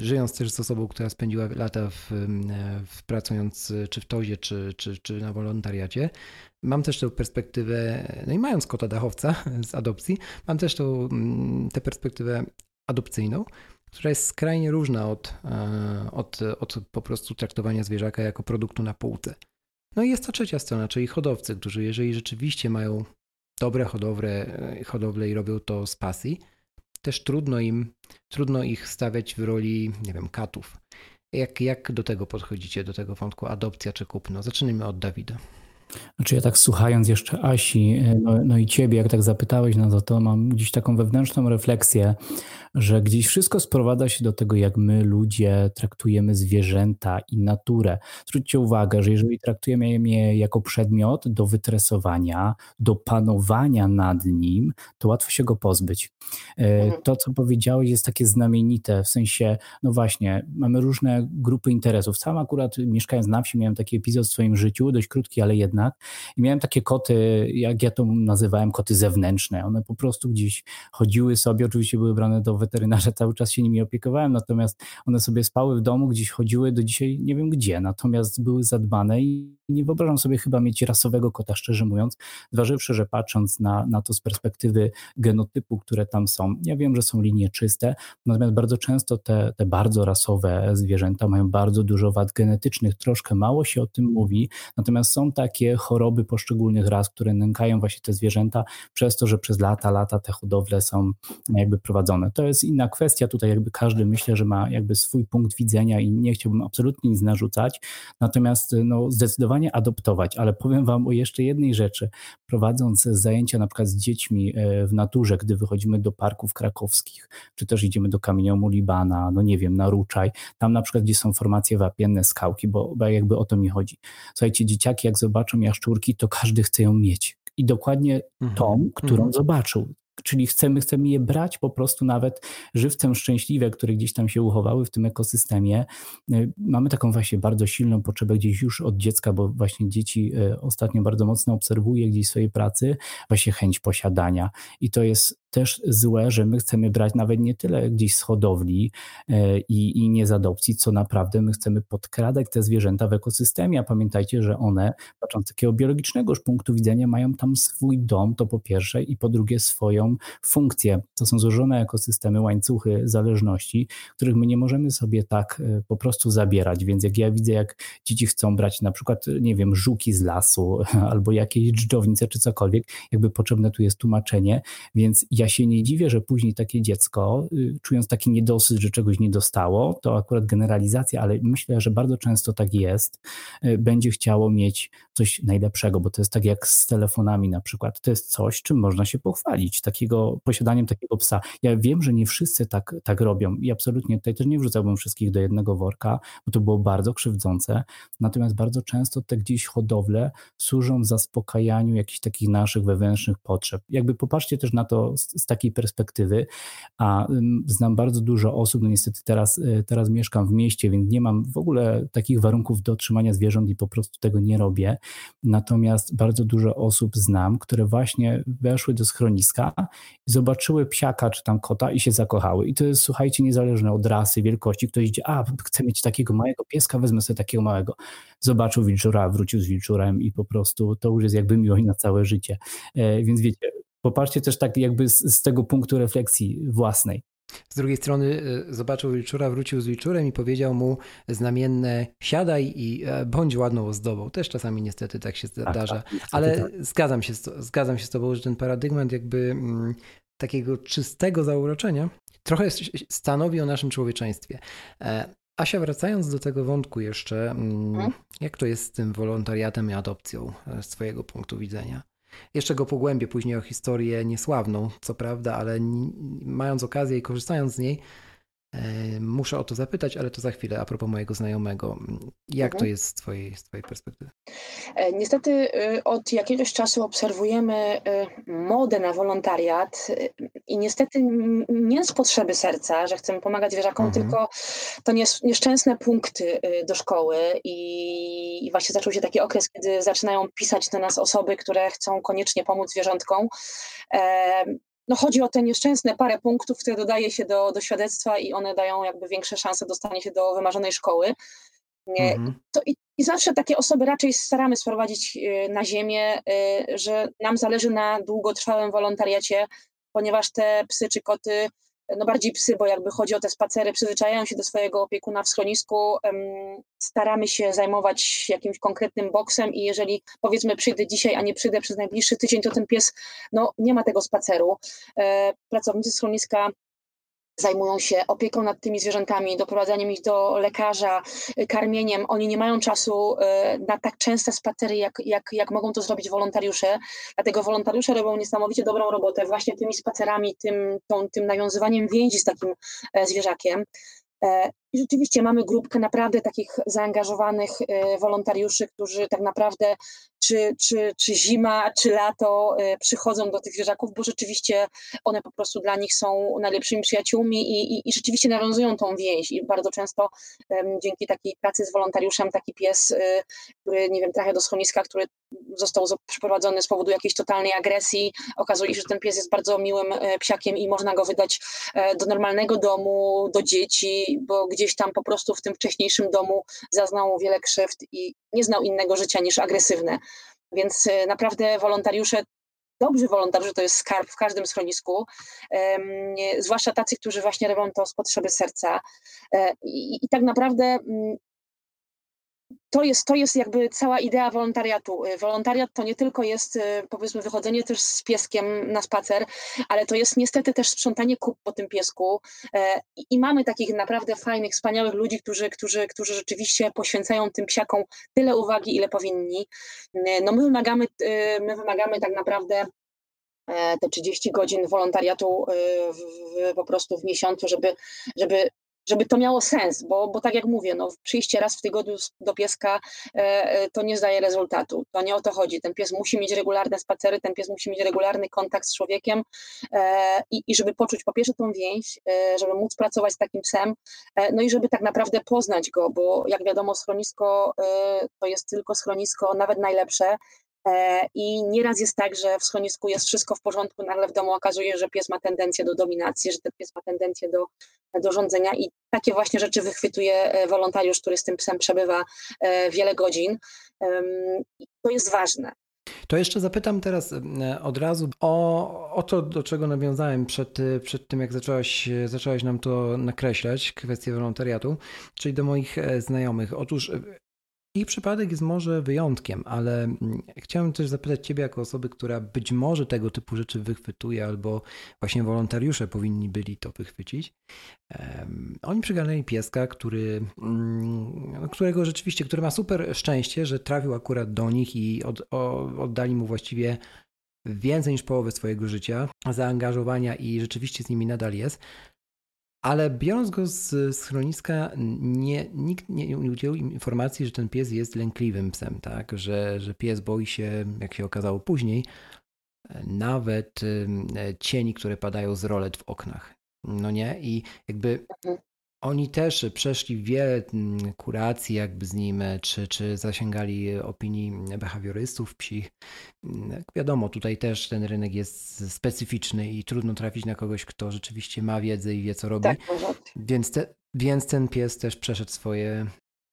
żyjąc też z osobą, która spędziła lata w, w pracując czy w Tozie, czy, czy, czy na wolontariacie, mam też tę perspektywę, no i mając kota dachowca z adopcji, mam też tą, tę perspektywę adopcyjną, która jest skrajnie różna od, e, od, od po prostu traktowania zwierzaka jako produktu na półce. No i jest ta trzecia strona, czyli hodowcy, którzy jeżeli rzeczywiście mają dobre hodowle, e, hodowle i robią to z pasji, też trudno im, trudno ich stawiać w roli, nie wiem, katów. Jak, jak do tego podchodzicie, do tego wątku adopcja czy kupno? Zacznijmy od Dawida. Znaczy ja tak słuchając jeszcze Asi, e, no, no, i ciebie, jak tak zapytałeś na to, to mam gdzieś taką wewnętrzną refleksję, że gdzieś wszystko sprowadza się do tego, jak my ludzie traktujemy zwierzęta i naturę. Zwróćcie uwagę, że jeżeli traktujemy je jako przedmiot do wytresowania, do panowania nad nim, to łatwo się go pozbyć. E, mhm. To, co powiedziałeś, jest takie znamienite, w sensie, no właśnie, mamy różne grupy interesów. Sam akurat mieszkając na wsi miałem taki epizod w swoim życiu, dość krótki, ale jednak. I miałem takie koty, jak ja to nazywałem, koty zewnętrzne. One po prostu gdzieś chodziły sobie, oczywiście były brane do weterynarza, cały czas się nimi opiekowałem, natomiast one sobie spały w domu, gdzieś chodziły do dzisiaj nie wiem gdzie, natomiast były zadbane i nie wyobrażam sobie chyba mieć rasowego kota, szczerze mówiąc, zważywszy, że patrząc na, na to z perspektywy genotypu, które tam są, ja wiem, że są linie czyste, natomiast bardzo często te, te bardzo rasowe zwierzęta mają bardzo dużo wad genetycznych, troszkę mało się o tym mówi, natomiast są takie choroby poszczególnych ras, które nękają właśnie te zwierzęta przez to, że przez lata, lata te hodowle są jakby prowadzone. To jest inna kwestia, tutaj jakby każdy myślę, że ma jakby swój punkt widzenia i nie chciałbym absolutnie nic narzucać, natomiast no zdecydowanie adoptować, ale powiem wam o jeszcze jednej rzeczy. Prowadząc zajęcia na przykład z dziećmi e, w naturze, gdy wychodzimy do parków krakowskich, czy też idziemy do kamieniomu Libana, no nie wiem, na Ruczaj, tam na przykład, gdzie są formacje wapienne, skałki, bo, bo jakby o to mi chodzi. Słuchajcie, dzieciaki jak zobaczą jaszczurki, to każdy chce ją mieć. I dokładnie mhm. tą, którą mhm. zobaczył czyli chcemy, chcemy je brać po prostu nawet żywcem szczęśliwe, które gdzieś tam się uchowały w tym ekosystemie. Y, mamy taką właśnie bardzo silną potrzebę gdzieś już od dziecka, bo właśnie dzieci y, ostatnio bardzo mocno obserwuję gdzieś w swojej pracy, właśnie chęć posiadania i to jest też złe, że my chcemy brać nawet nie tyle gdzieś z hodowli e, i, i nie z adopcji, co naprawdę my chcemy podkradać te zwierzęta w ekosystemie, a pamiętajcie, że one, patrząc z takiego biologicznego punktu widzenia, mają tam swój dom, to po pierwsze, i po drugie swoją funkcję. To są złożone ekosystemy, łańcuchy zależności, których my nie możemy sobie tak e, po prostu zabierać, więc jak ja widzę, jak dzieci chcą brać na przykład, nie wiem, żuki z lasu albo jakieś dżdżownice czy cokolwiek, jakby potrzebne tu jest tłumaczenie, więc ja się nie dziwię, że później takie dziecko, y, czując taki niedosyt, że czegoś nie dostało, to akurat generalizacja, ale myślę, że bardzo często tak jest, y, będzie chciało mieć coś najlepszego, bo to jest tak jak z telefonami na przykład. To jest coś, czym można się pochwalić, takiego posiadaniem takiego psa. Ja wiem, że nie wszyscy tak, tak robią i absolutnie tutaj też nie wrzucałbym wszystkich do jednego worka, bo to było bardzo krzywdzące. Natomiast bardzo często te gdzieś hodowle służą zaspokajaniu jakichś takich naszych wewnętrznych potrzeb. Jakby popatrzcie też na to z takiej perspektywy, a znam bardzo dużo osób, no niestety teraz, y, teraz mieszkam w mieście, więc nie mam w ogóle takich warunków do trzymania zwierząt i po prostu tego nie robię. Natomiast bardzo dużo osób znam, które właśnie weszły do schroniska i zobaczyły psiaka czy tam kota i się zakochały. I to jest, słuchajcie, niezależne od rasy, wielkości. Ktoś idzie, a chcę mieć takiego małego pieska, wezmę sobie takiego małego. Zobaczył wilczura, wrócił z wilczurem i po prostu to już jest jakby miłość na całe życie. E, więc wiecie, Popatrzcie też tak jakby z, z tego punktu refleksji własnej. Z drugiej strony y, zobaczył wilczura, wrócił z wilczurem i powiedział mu znamienne siadaj i e, bądź ładną ozdobą. Też czasami niestety tak się tak, zdarza. Tak, Ale tak. zgadzam, się, zgadzam się z tobą, że ten paradygmat jakby mm, takiego czystego zauroczenia trochę stanowi o naszym człowieczeństwie. E, Asia, wracając do tego wątku jeszcze, mm, mhm. jak to jest z tym wolontariatem i adopcją e, z twojego punktu widzenia? Jeszcze go pogłębię później o historię niesławną, co prawda, ale mając okazję i korzystając z niej, muszę o to zapytać, ale to za chwilę a propos mojego znajomego. Jak mhm. to jest z twojej, z twojej perspektywy? E, niestety y, od jakiegoś czasu obserwujemy modę na wolontariat i niestety nie z potrzeby serca, że chcemy pomagać zwierzakom, mhm. tylko to nieszczęsne punkty do szkoły i właśnie zaczął się taki okres, kiedy zaczynają pisać do nas osoby, które chcą koniecznie pomóc zwierzątkom no chodzi o te nieszczęsne parę punktów, które dodaje się do, do świadectwa i one dają jakby większe szanse dostania się do wymarzonej szkoły. Mhm. To, i I zawsze takie osoby raczej staramy sprowadzić na ziemię, że nam zależy na długotrwałym wolontariacie, ponieważ te psy czy koty no bardziej psy, bo jakby chodzi o te spacery, przyzwyczajają się do swojego opiekuna w schronisku, staramy się zajmować jakimś konkretnym boksem i jeżeli powiedzmy przyjdę dzisiaj, a nie przyjdę przez najbliższy tydzień, to ten pies no, nie ma tego spaceru. E, pracownicy schroniska zajmują się opieką nad tymi zwierzętami, doprowadzaniem ich do lekarza, y, karmieniem. Oni nie mają czasu y, na tak częste spacery, jak, jak, jak mogą to zrobić wolontariusze. Dlatego wolontariusze robią niesamowicie dobrą robotę właśnie tymi spacerami, tym, tą, tym nawiązywaniem więzi z takim e, zwierzakiem. E, I rzeczywiście mamy grupkę naprawdę takich zaangażowanych e, wolontariuszy, którzy tak naprawdę czy, czy, czy zima, czy lato e, przychodzą do tych zwierzaków, bo rzeczywiście one po prostu dla nich są najlepszymi przyjaciółmi i, i, i rzeczywiście nawiązują tą więź. I bardzo często um, dzięki takiej pracy z wolontariuszem taki pies, który, nie wiem, trafia do schroniska, który został przeprowadzony z powodu jakiejś totalnej agresji, okazuje się, że ten pies jest bardzo miłym psiakiem i można go wydać do normalnego domu, do dzieci, bo gdzieś tam po prostu w tym wcześniejszym domu zaznał wiele krzywd i nie znał innego życia niż agresywne. Więc e, naprawdę wolontariusze dobrzy wolontariusze to jest skarb w każdym schronisku, zwłaszcza tacy, którzy właśnie robią to z potrzeby serca. E, I, i tak naprawdę mm, to jest, to jest jakby cała idea wolontariatu. Y, wolontariat to nie tylko jest y, powiedzmy wychodzenie też z pieskiem na spacer, ale to jest niestety też sprzątanie kup po tym piesku e, i mamy takich naprawdę fajnych, wspaniałych ludzi, którzy, którzy, którzy rzeczywiście poświęcają tym psiakom tyle uwagi, ile powinni. Y, no my wymagamy, my wymagamy tak naprawdę e, te 30 godzin wolontariatu w, w, po prostu w miesiącu, żeby, żeby żeby to miało sens, bo, bo tak jak mówię, no, przyjście raz w tygodniu do pieska e, e, to nie zdaje rezultatu. To nie o to chodzi. Ten pies musi mieć regularne spacery, ten pies musi mieć regularny kontakt z człowiekiem e, i, i żeby poczuć po pierwsze tą więź, żeby móc pracować z takim psem, no i żeby tak naprawdę poznać go, bo jak wiadomo, schronisko to jest tylko schronisko, nawet najlepsze, I nieraz jest tak, że w schronisku jest wszystko w porządku, nagle w domu okazuje, że pies ma tendencję do dominacji, że ten pies ma tendencję do, do rządzenia i takie właśnie rzeczy wychwytuje e, wolontariusz, który z tym psem przebywa e, wiele godzin. To jest ważne. To jeszcze zapytam teraz od razu o, o to, do czego nawiązałem przed, przed tym, jak zaczęłaś, zaczęłaś nam to nakreślać, kwestię wolontariatu, czyli do moich znajomych. Otóż ich przypadek jest może wyjątkiem, ale mm, chciałem też zapytać Ciebie, jako osoby, która być może tego typu rzeczy wychwytuje, albo właśnie wolontariusze powinni byli to wychwycić. Oni przygarnęli pieska, który, mm, którego rzeczywiście, który ma super szczęście, że trafił akurat do nich i od, oddali mu właściwie więcej niż połowę swojego życia, zaangażowania i rzeczywiście z nimi nadal jest. Ale biorąc go z schroniska, nie, nikt nie, udzielił im informacji, że ten pies jest lękliwym psem, tak? Że, że pies boi się, jak się okazało później, nawet cieni, które padają z rolet w oknach. No nie? I jakby mhm. Oni też przeszli wiele mm, kuracji jakby z nim, czy, czy zasięgali opinii behawiorystów psich. Mm, wiadomo, tutaj też ten rynek jest specyficzny i trudno trafić na kogoś, kto rzeczywiście ma wiedzę i wie, co robi. Tak, więc, te, więc ten pies też przeszedł swoje...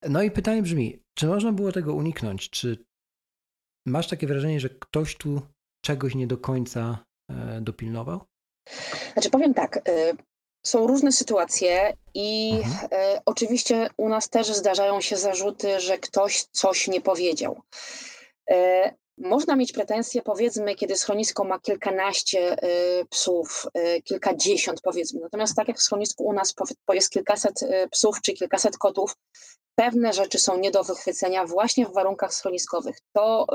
No i pytanie brzmi, czy można było tego uniknąć? Czy masz takie wrażenie, że ktoś tu czegoś nie do końca e, dopilnował? Znaczy powiem tak, y, są różne sytuacje i mhm. e, oczywiście u nas też zdarzają się zarzuty, że ktoś coś nie powiedział. E, można mieć pretensje, powiedzmy, kiedy schronisko ma kilkanaście e, psów, e, kilkadziesiąt powiedzmy. Natomiast tak jak w schronisku u nas jest kilkaset e, psów czy kilkaset kotów, pewne rzeczy są nie do wychwycenia właśnie w warunkach schroniskowych. To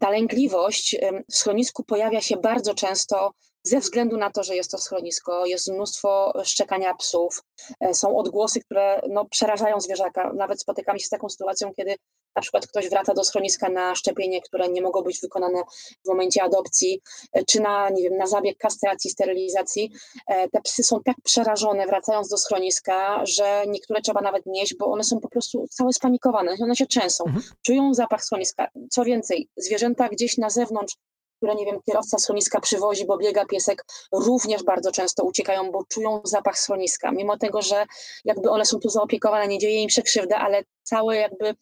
ta lękliwość w schronisku pojawia się bardzo często ze względu na to, że jest to schronisko, jest mnóstwo szczekania psów, e, są odgłosy, które no, przerażają zwierzaka. Nawet spotykamy się z taką sytuacją, kiedy na przykład ktoś wraca do schroniska na szczepienie, które nie mogło być wykonane w momencie adopcji, e, czy na, nie wiem, na zabieg kastracji, sterylizacji. E, te psy są tak przerażone, wracając do schroniska, że niektóre trzeba nawet nieść, bo one są po prostu całe spanikowane, one się trzęsą, mhm. czują zapach schroniska. Co więcej, zwierzęta gdzieś na zewnątrz które, nie wiem, kierowca schroniska przywozi, bo biega piesek, również bardzo często uciekają, bo czują zapach schroniska. Mimo tego, że jakby one są tu zaopiekowane, nie dzieje im się krzywda, ale całe jakby,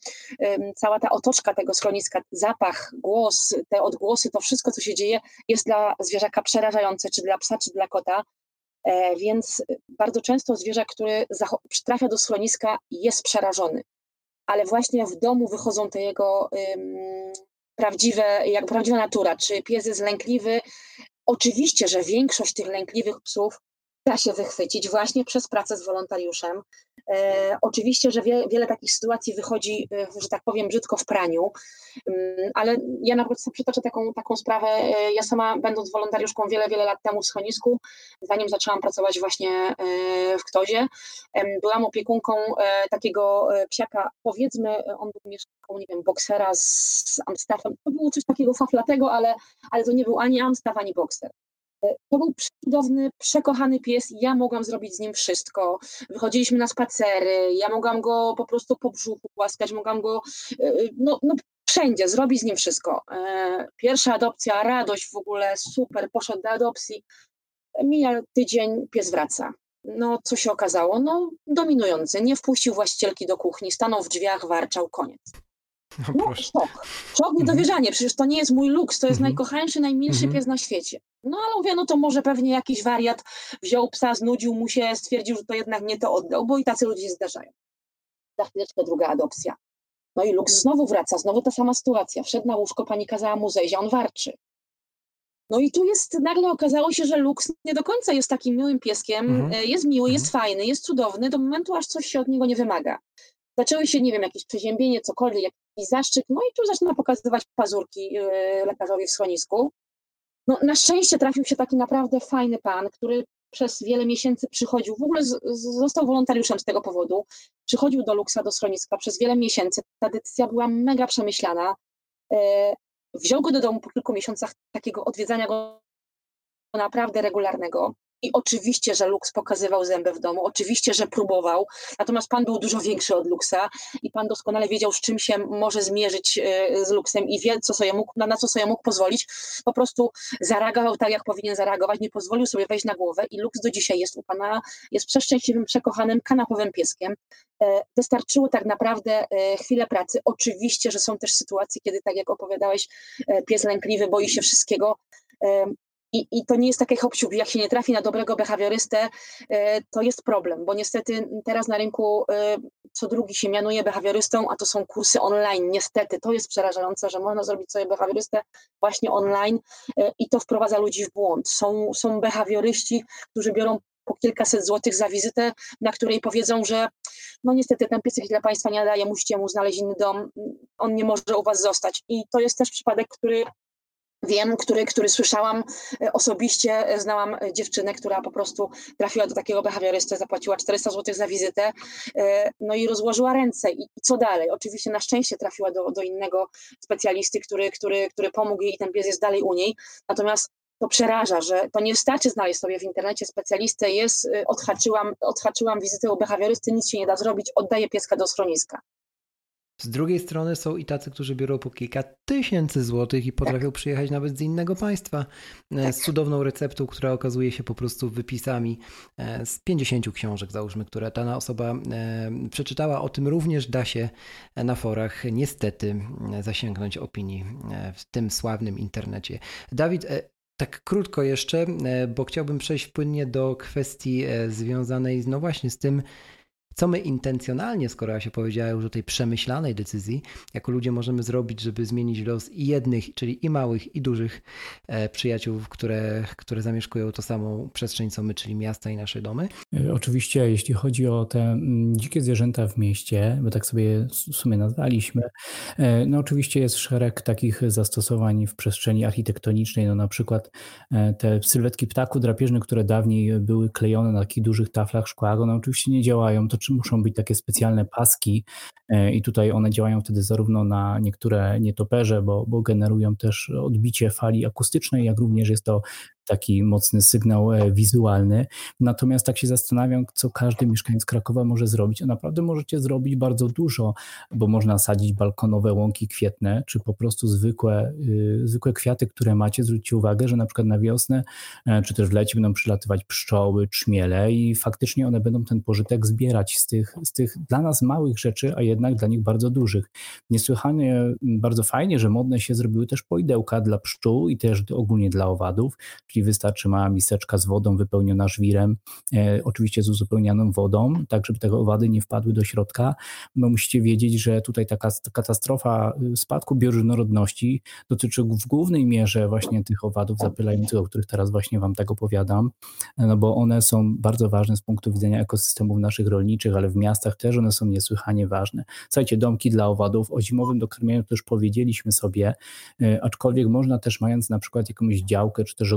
cała ta otoczka tego schroniska, zapach, głos, te odgłosy, to wszystko, co się dzieje, jest dla zwierzaka przerażające, czy dla psa, czy dla kota. E, więc bardzo często zwierzak, który trafia do schroniska, jest przerażony. Ale właśnie w domu wychodzą te jego prawdziwe, jak prawdziwa natura. Czy pies jest lękliwy? Oczywiście, że większość tych lękliwych psów da się wychwycić właśnie przez pracę z wolontariuszem. E, oczywiście, że wie, wiele takich sytuacji wychodzi, e, że tak powiem, brzydko w praniu, um, ale ja na przykład przytoczę taką, taką sprawę. E, ja sama, będąc wolontariuszką wiele, wiele lat temu w schronisku, zanim zaczęłam pracować właśnie w Ktozie, byłam opiekunką takiego psiaka, powiedzmy, on był mieszkanką, nie wiem, boksera z, Amstaffem. To było coś takiego faflatego, ale, ale to nie był ani Amstaff, ani bokser. To był cudowny, przekochany pies ja mogłam zrobić z nim wszystko. Wychodziliśmy na spacery, ja mogłam go po prostu po brzuchu głaskać, mogłam go e, no, no wszędzie, zrobić z nim wszystko. E, pierwsza adopcja, radość w ogóle, super, poszedł do adopcji. Mija tydzień, pies wraca. No, co się okazało? No, dominujący. Nie wpuścił właścicielki do kuchni, stanął w drzwiach, warczał, koniec. No, no szok. Szok, niedowierzanie. Przecież to nie jest mój luks, to jest mhm. najkochańszy, najmilszy mhm. pies na świecie. No ale mówię, no to może pewnie jakiś wariat wziął psa, znudził mu się, stwierdził, że to jednak nie to oddał, bo i tacy ludzie się zdarzają. Za chwileczkę druga adopcja. No i Lux znowu wraca, znowu ta sama sytuacja. Wszedł na łóżko, pani kazała mu zejść, a on warczy. No i tu jest, nagle okazało się, że Lux nie do końca jest takim miłym pieskiem. Mhm. E, jest miły, jest mhm. fajny, jest cudowny, do momentu, aż coś się od niego nie wymaga. Zaczęły się, nie wiem, jakieś przeziębienie, cokolwiek, jakiś zaszczyt, no i tu zaczyna pokazywać pazurki yy, lekarzowi w schronisku. No, na szczęście trafił się taki naprawdę fajny pan, który przez wiele miesięcy przychodził, w ogóle z, został wolontariuszem z tego powodu, przychodził do Luksa, do schroniska przez wiele miesięcy. Ta decyzja była mega przemyślana. E, wziął go do domu po kilku miesiącach takiego odwiedzania go naprawdę regularnego. I oczywiście, że Lux pokazywał zęby w domu, oczywiście, że próbował, natomiast pan był dużo większy od Luxa i pan doskonale wiedział, z czym się może zmierzyć e, z Luxem i wie, co sobie mógł, na co sobie mógł pozwolić. Po prostu zareagował tak, jak powinien zareagować, nie pozwolił sobie wejść na głowę i Lux do dzisiaj jest u pana, jest przeszczęśliwym, przekochanym, kanapowym pieskiem. E, wystarczyło tak naprawdę e, chwilę pracy. Oczywiście, że są też sytuacje, kiedy, tak jak opowiadałeś, pies lękliwy boi się wszystkiego. I, I to nie jest takie hop jak się nie trafi na dobrego behawiorystę, e, to jest problem, bo niestety teraz na rynku e, co drugi się mianuje behawiorystą, a to są kursy online. Niestety to jest przerażające, że można zrobić sobie behawiorystę właśnie online e, i to wprowadza ludzi w błąd. Są, są behawioryści, którzy biorą po kilkaset złotych za wizytę, na której powiedzą, że no niestety ten piesek dla Państwa nie daje, musicie mu znaleźć inny dom, on nie może u Was zostać. I to jest też przypadek, który Wiem, który, który słyszałam e, osobiście, e, znałam e, dziewczynę, która po prostu trafiła do takiego behawiorysty, zapłaciła 400 zł za wizytę, no i rozłożyła ręce. I, co dalej? Oczywiście na szczęście trafiła do, do innego specjalisty, który, który, który pomógł jej i ten pies jest dalej u niej. Natomiast to przeraża, że to nie wystarczy znaleźć sobie w internecie specjalistę, jest, odhaczyłam, odhaczyłam wizytę u behawiorysty, nic się nie da zrobić, oddaję pieska do schroniska. Z drugiej strony są i tacy, którzy biorą po kilka tysięcy złotych i potrafią tak. przyjechać nawet z innego państwa e, tak. z cudowną receptą, która okazuje się po prostu wypisami e, z 50 książek, załóżmy, które ta osoba e, przeczytała. O tym również da się na forach niestety zasięgnąć opinii w tym sławnym internecie. Dawid, tak krótko jeszcze, bo chciałbym przejść płynnie do kwestii związanej no właśnie z tym, co my intencjonalnie, skoro ja się powiedziałem już o tej przemyślanej decyzji, jako ludzie możemy zrobić, żeby zmienić los i jednych, czyli i małych, i dużych e, przyjaciół, które, które zamieszkują to samą przestrzeń, co my, czyli miasta i nasze domy? E, oczywiście, jeśli chodzi o te mm, dzikie zwierzęta w mieście, bo tak sobie w sumie nazwaliśmy, e, no oczywiście jest szereg takich zastosowań w przestrzeni architektonicznej, no na przykład te sylwetki ptaków drapieżnych, które dawniej były klejone na takich dużych taflach szkła, one oczywiście nie działają, to czy muszą być takie specjalne paski e, i tutaj one działają wtedy zarówno na niektóre nietoperze, bo, bo generują też odbicie fali akustycznej, jak również jest to taki mocny sygnał e, wizualny. Natomiast tak się zastanawiam, co każdy mieszkaniec Krakowa może zrobić. A naprawdę możecie zrobić bardzo dużo, bo można sadzić balkonowe łąki kwietne, czy po prostu zwykłe, yy, zwykłe kwiaty, które macie. Zwróćcie uwagę, że na przykład na wiosnę, yy, czy też w lecie będą przylatywać pszczoły, trzmiele i faktycznie one będą ten pożytek zbierać z tych, z tych dla nas małych rzeczy, a jednak dla nich bardzo dużych. Niesłychanie bardzo fajnie, że modne się zrobiły też poidełka dla pszczół i też ogólnie dla owadów, czyli wystarczy mała miseczka z wodą wypełniona żwirem, e, oczywiście z uzupełnianą wodą, tak żeby te owady nie wpadły do środka. No, musicie wiedzieć, że tutaj taka katastrofa y, spadku bioróżnorodności dotyczy w głównej mierze właśnie tych owadów zapylających, o których teraz właśnie Wam tak opowiadam, no bo one są bardzo ważne z punktu widzenia ekosystemów naszych rolniczych, ale w miastach też one są niesłychanie ważne. Słuchajcie, domki dla owadów, o zimowym dokarmieniu to już powiedzieliśmy sobie, e, aczkolwiek można też mając na przykład jakąś działkę czy też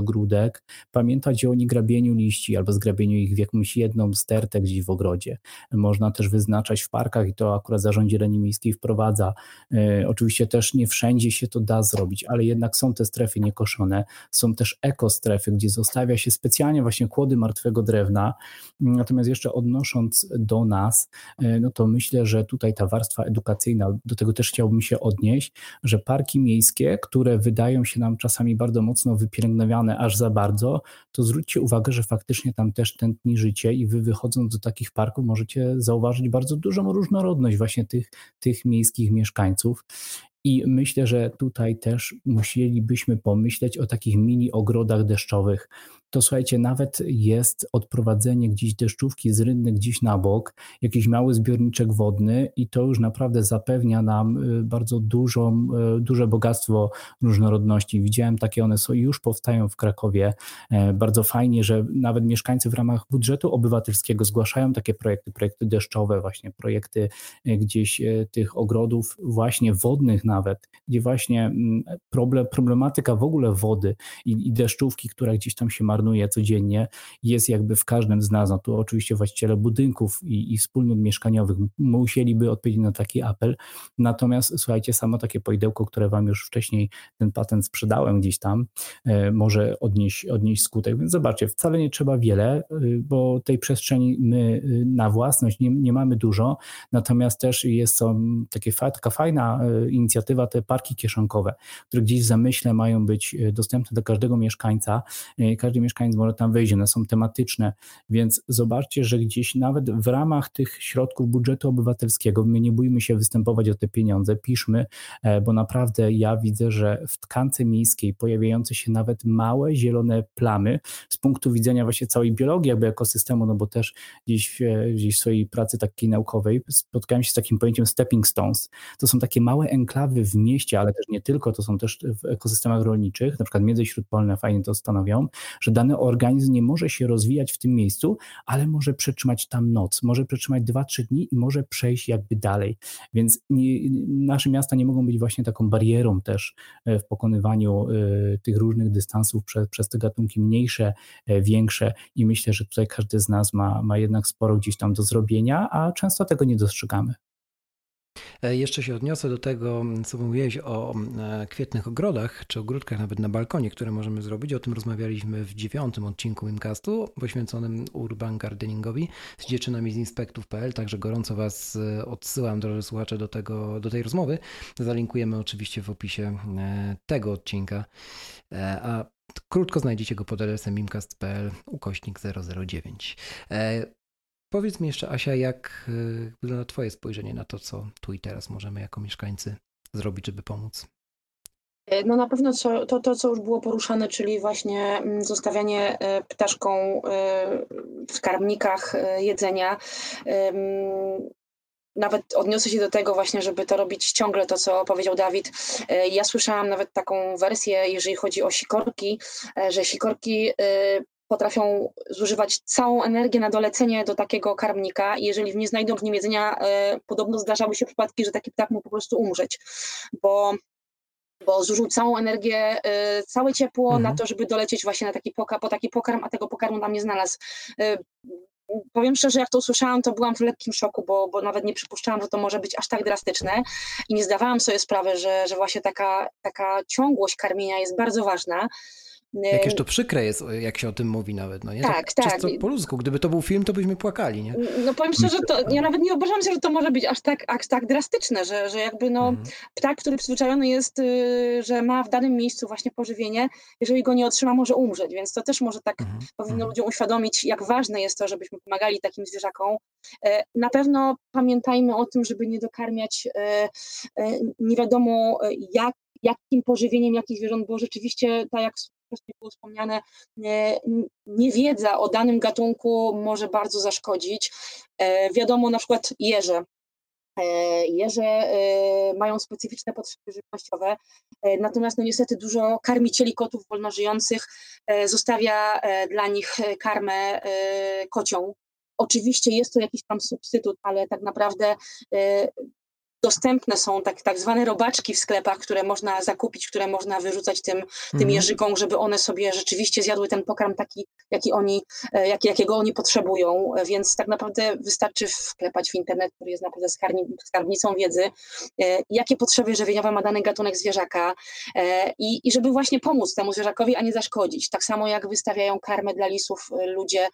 pamiętać o niegrabieniu liści albo zgrabieniu ich w jakąś jedną stertę gdzieś w ogrodzie. Można też wyznaczać w parkach i to akurat Zarząd Zieleni Miejskiej wprowadza. E, oczywiście też nie wszędzie się to da zrobić, ale jednak są te strefy niekoszone. Są też ekostrefy, gdzie zostawia się specjalnie właśnie kłody martwego drewna. Natomiast jeszcze odnosząc do nas, e, no to myślę, że tutaj ta warstwa edukacyjna, do tego też chciałbym się odnieść, że parki miejskie, które wydają się nam czasami bardzo mocno wypielęgnowane aż za bardzo, to zwróćcie uwagę, że faktycznie tam też tętni życie i wy wychodząc do takich parków możecie zauważyć bardzo dużą różnorodność właśnie tych, tych miejskich mieszkańców. I myślę, że tutaj też musielibyśmy pomyśleć o takich mini ogrodach deszczowych, to słuchajcie, nawet jest odprowadzenie gdzieś deszczówki z rynny gdzieś na bok, jakiś mały zbiorniczek wodny i to już naprawdę zapewnia nam y, bardzo dużą, y, duże bogactwo różnorodności. Widziałem takie, one są, już powstają w Krakowie. E, bardzo fajnie, że nawet mieszkańcy w ramach budżetu obywatelskiego zgłaszają takie projekty, projekty deszczowe, właśnie projekty e, gdzieś e, tych ogrodów właśnie wodnych nawet, gdzie właśnie mm, problem, problematyka w ogóle wody i, i deszczówki, która gdzieś tam się marnuje, marnuje codziennie, jest jakby w każdym z nas. No tu oczywiście właściciele budynków i, i wspólnot mieszkaniowych musieliby odpowiedzieć na taki apel. Natomiast słuchajcie, samo takie poidełko, które Wam już wcześniej ten patent sprzedałem gdzieś tam, e, może odnieść, odnieść skutek. Więc zobaczcie, wcale nie trzeba wiele, e, bo tej przestrzeni my e, na własność nie, nie mamy dużo, natomiast też jest to takie, taka fajna inicjatywa, te parki kieszonkowe, które gdzieś w zamyśle mają być dostępne do każdego mieszkańca. Każdy mieszkaniec może tam wejść, one są tematyczne, więc zobaczcie, że gdzieś nawet w ramach tych środków budżetu obywatelskiego, my nie bójmy się występować o te pieniądze, piszmy, e, bo naprawdę ja widzę, że w tkance miejskiej pojawiające się nawet małe zielone plamy z punktu widzenia właśnie całej biologii jakby ekosystemu, no bo też gdzieś, gdzieś w swojej pracy takiej naukowej spotkałem się z takim pojęciem stepping stones. To są takie małe enklawy w mieście, ale też nie tylko, to są też w ekosystemach rolniczych, na przykład między śródpolne fajnie to stanowią, że dany organizm nie może się rozwijać w tym miejscu, ale może przetrzymać tam noc, może przetrzymać 2-3 dni i może przejść jakby dalej. Więc nie, nasze miasta nie mogą być właśnie taką barierą też e, w pokonywaniu y, tych różnych dystansów przez, przez te gatunki mniejsze, y, większe i myślę, że tutaj każdy z nas ma, ma jednak sporo gdzieś tam do zrobienia, a często tego nie dostrzegamy. E, jeszcze się odniosę do tego, co mówiłeś o e, kwietnych ogrodach, czy ogródkach nawet na balkonie, które możemy zrobić. O tym rozmawialiśmy w dziewiątym odcinku Wimcastu poświęconym urban gardeningowi z dziewczynami z inspektów.pl, także gorąco Was e, odsyłam, drodzy słuchacze, do, tego, do tej rozmowy. Zalinkujemy oczywiście w opisie tego odcinka. A Krótko znajdziecie go pod adresem mimcast.pl ukośnik 009. Powiedz mi jeszcze, Asia, jak wygląda Twoje spojrzenie na to, co tu i teraz możemy jako mieszkańcy zrobić, żeby pomóc? E, no na pewno co, to, to, co już było poruszane, czyli właśnie mm, zostawianie e, ptaszką e, w skarbnikach jedzenia. Nawet odniosę się do tego właśnie, żeby to robić ciągle to, co powiedział Dawid. Ja słyszałam nawet taką wersję, jeżeli chodzi o sikorki, że sikorki potrafią zużywać całą energię na dolecenie do takiego karmnika i jeżeli nie znajdą w nim jedzenia, e, podobno zdarzały się przypadki, że taki ptak mógł po prostu umrzeć, bo bo zużył całą energię, e, całe ciepło mhm. na to, żeby dolecieć właśnie na taki poka, po taki pokarm, a tego pokarmu tam nie znalazł. E, powiem szczerze, jak to usłyszałam, to byłam w lekkim szoku, bo, bo nawet nie przypuszczałam, że to może być aż tak drastyczne i nie zdawałam sobie sprawy, że, że właśnie taka, taka ciągłość karmienia jest bardzo ważna. Jakież to przykre jest, jak się o tym mówi nawet, no nie? Tak, tak. Czysto po ludzku. Gdyby to był film, to byśmy płakali, nie? No powiem szczerze, to ja nawet nie obawiam się, że to może być aż tak, aż tak drastyczne, że, że jakby no mhm. ptak, który przyzwyczajony jest, y, że ma w danym miejscu właśnie pożywienie, jeżeli go nie otrzyma, może umrzeć, więc to też może tak mhm. powinno mhm. ludziom uświadomić, jak ważne jest to, żebyśmy pomagali takim zwierzakom. E, na pewno pamiętajmy o tym, żeby nie dokarmiać e, e, nie wiadomo jak, jakim pożywieniem jakich zwierząt, bo rzeczywiście, tak jak wcześniej było wspomniane, niewiedza o danym gatunku może bardzo zaszkodzić. Wiadomo na przykład jeże. Jeże mają specyficzne potrzeby żywnościowe, natomiast no niestety dużo karmicieli kotów wolnożyjących zostawia dla nich karmę kocią, Oczywiście jest to jakiś tam substytut, ale tak naprawdę dostępne są tak, tak zwane robaczki w sklepach, które można zakupić, które można wyrzucać tym, tym mhm. jeżykom, żeby one sobie rzeczywiście zjadły ten pokarm taki, jaki oni, e, jak, jakiego oni potrzebują. Więc tak naprawdę wystarczy wklepać w internet, który jest naprawdę skarbnicą wiedzy, e, jakie potrzeby żywieniowe ma dany gatunek zwierzaka e, i, i żeby właśnie pomóc temu zwierzakowi, a nie zaszkodzić. Tak samo jak wystawiają karmę dla lisów ludzie,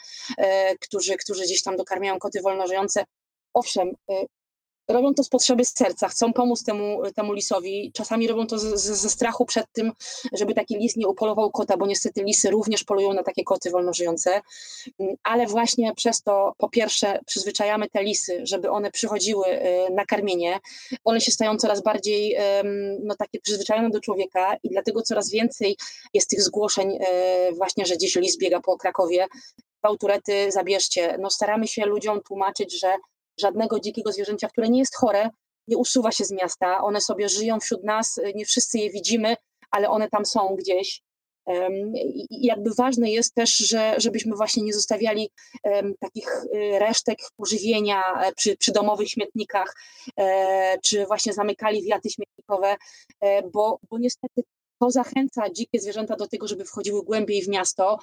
którzy, którzy gdzieś tam dokarmiają koty wolnożyjące. Owszem, robią to z potrzeby serca, chcą pomóc temu, temu lisowi. Czasami robią to z, z, ze strachu przed tym, żeby taki lis nie upolował kota, bo niestety lisy również polują na takie koty wolnożyjące. Mm, ale właśnie przez to, po pierwsze, przyzwyczajamy te lisy, żeby one przychodziły y, na karmienie. One się stają coraz bardziej no, takie przyzwyczajone do człowieka i dlatego coraz więcej jest tych zgłoszeń y, właśnie, że gdzieś lis biega po Krakowie. Bałturety zabierzcie. No, staramy się ludziom tłumaczyć, że żadnego dzikiego zwierzęcia, które nie jest chore, nie usuwa się z miasta. One sobie żyją wśród nas, nie wszyscy je widzimy, ale one tam są gdzieś. I jakby ważne jest też, że, żebyśmy właśnie nie zostawiali takich y, resztek pożywienia e, przy, przy domowych śmietnikach, e, czy właśnie zamykali wiaty śmietnikowe, e, bo, bo niestety to zachęca dzikie zwierzęta do tego, żeby wchodziły głębiej w miasto,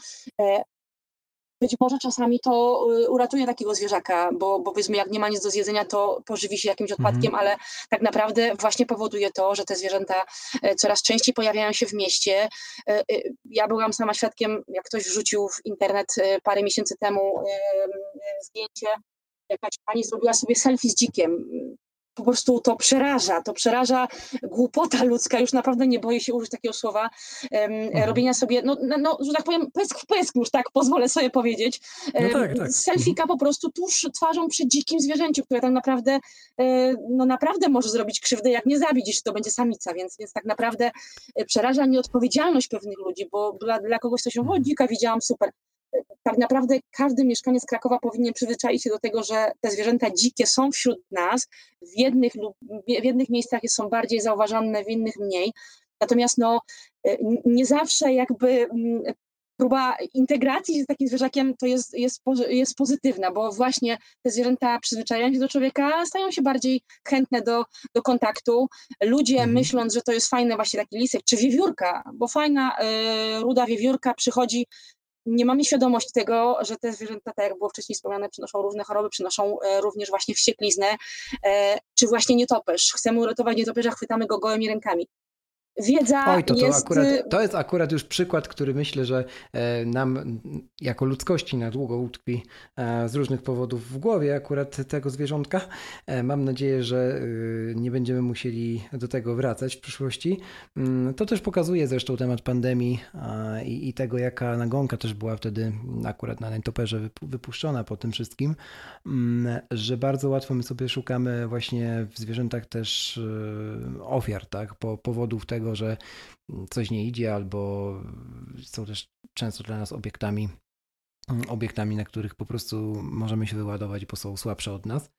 być może czasami to y, uratuje takiego zwierzaka, bo, bo powiedzmy, jak nie ma nic do zjedzenia, to pożywi się jakimś odpadkiem, mhm. ale tak naprawdę właśnie powoduje to, że te zwierzęta e, coraz częściej pojawiają się w mieście. E, ja byłam sama świadkiem, jak ktoś wrzucił w internet parę miesięcy temu zdjęcie, jakaś pani zrobiła sobie selfie z dzikiem po prostu to przeraża, to przeraża głupota ludzka, już naprawdę nie boję się użyć takiego słowa, mhm. robienia sobie, no, no, no, że tak powiem, pysk w pysk już, tak pozwolę sobie powiedzieć, no tak, tak. selfika po prostu tuż twarzą przy dzikim zwierzęciu, które tak naprawdę, e, no naprawdę może zrobić krzywdę, jak nie zabić, jeśli to będzie samica, więc, więc tak naprawdę e, przeraża nieodpowiedzialność pewnych ludzi, bo dla, dla kogoś to się, o mhm. dzika widziałam, super, tak naprawdę każdy mieszkaniec Krakowa powinien przyzwyczaić się do tego, że te zwierzęta dzikie są wśród nas, w jednych, lub, w jednych miejscach są bardziej zauważalne, w innych mniej. Natomiast no, e, nie zawsze jakby mm, próba integracji z takim zwierzakiem to jest, jest, jest pozytywna, bo właśnie te zwierzęta przyzwyczajają się do człowieka, stają się bardziej chętne do, do kontaktu. Ludzie mhm. myśląc, że to jest fajny właśnie taki lisek, czy wiewiórka, bo fajna y, ruda wiewiórka przychodzi nie mamy świadomości tego, że te zwierzęta, tak jak było wcześniej wspomniane, przynoszą różne choroby, przynoszą e, również właśnie wściekliznę, e, czy właśnie nietoperz. Chcemy uratować nietoperza, chwytamy go gołymi rękami wiedza Oj, to, to, jest... Akurat, y, to jest akurat już przykład, który myślę, że e, nam jako ludzkości na długo utkwi e, z różnych powodów w głowie akurat tego zwierzątka. E, mam nadzieję, że y, nie będziemy musieli do tego wracać w przyszłości. Mm, to też pokazuje zresztą temat pandemii i, i tego, jaka nagonka też była wtedy akurat na nietoperze wypuszczona po tym wszystkim, mm, że bardzo łatwo my sobie szukamy właśnie w zwierzętach też y, ofiar, tak, po powodów tego, tego, że coś nie idzie, albo są też często dla nas obiektami, obiektami, na których po prostu możemy się wyładować, bo są słabsze od nas.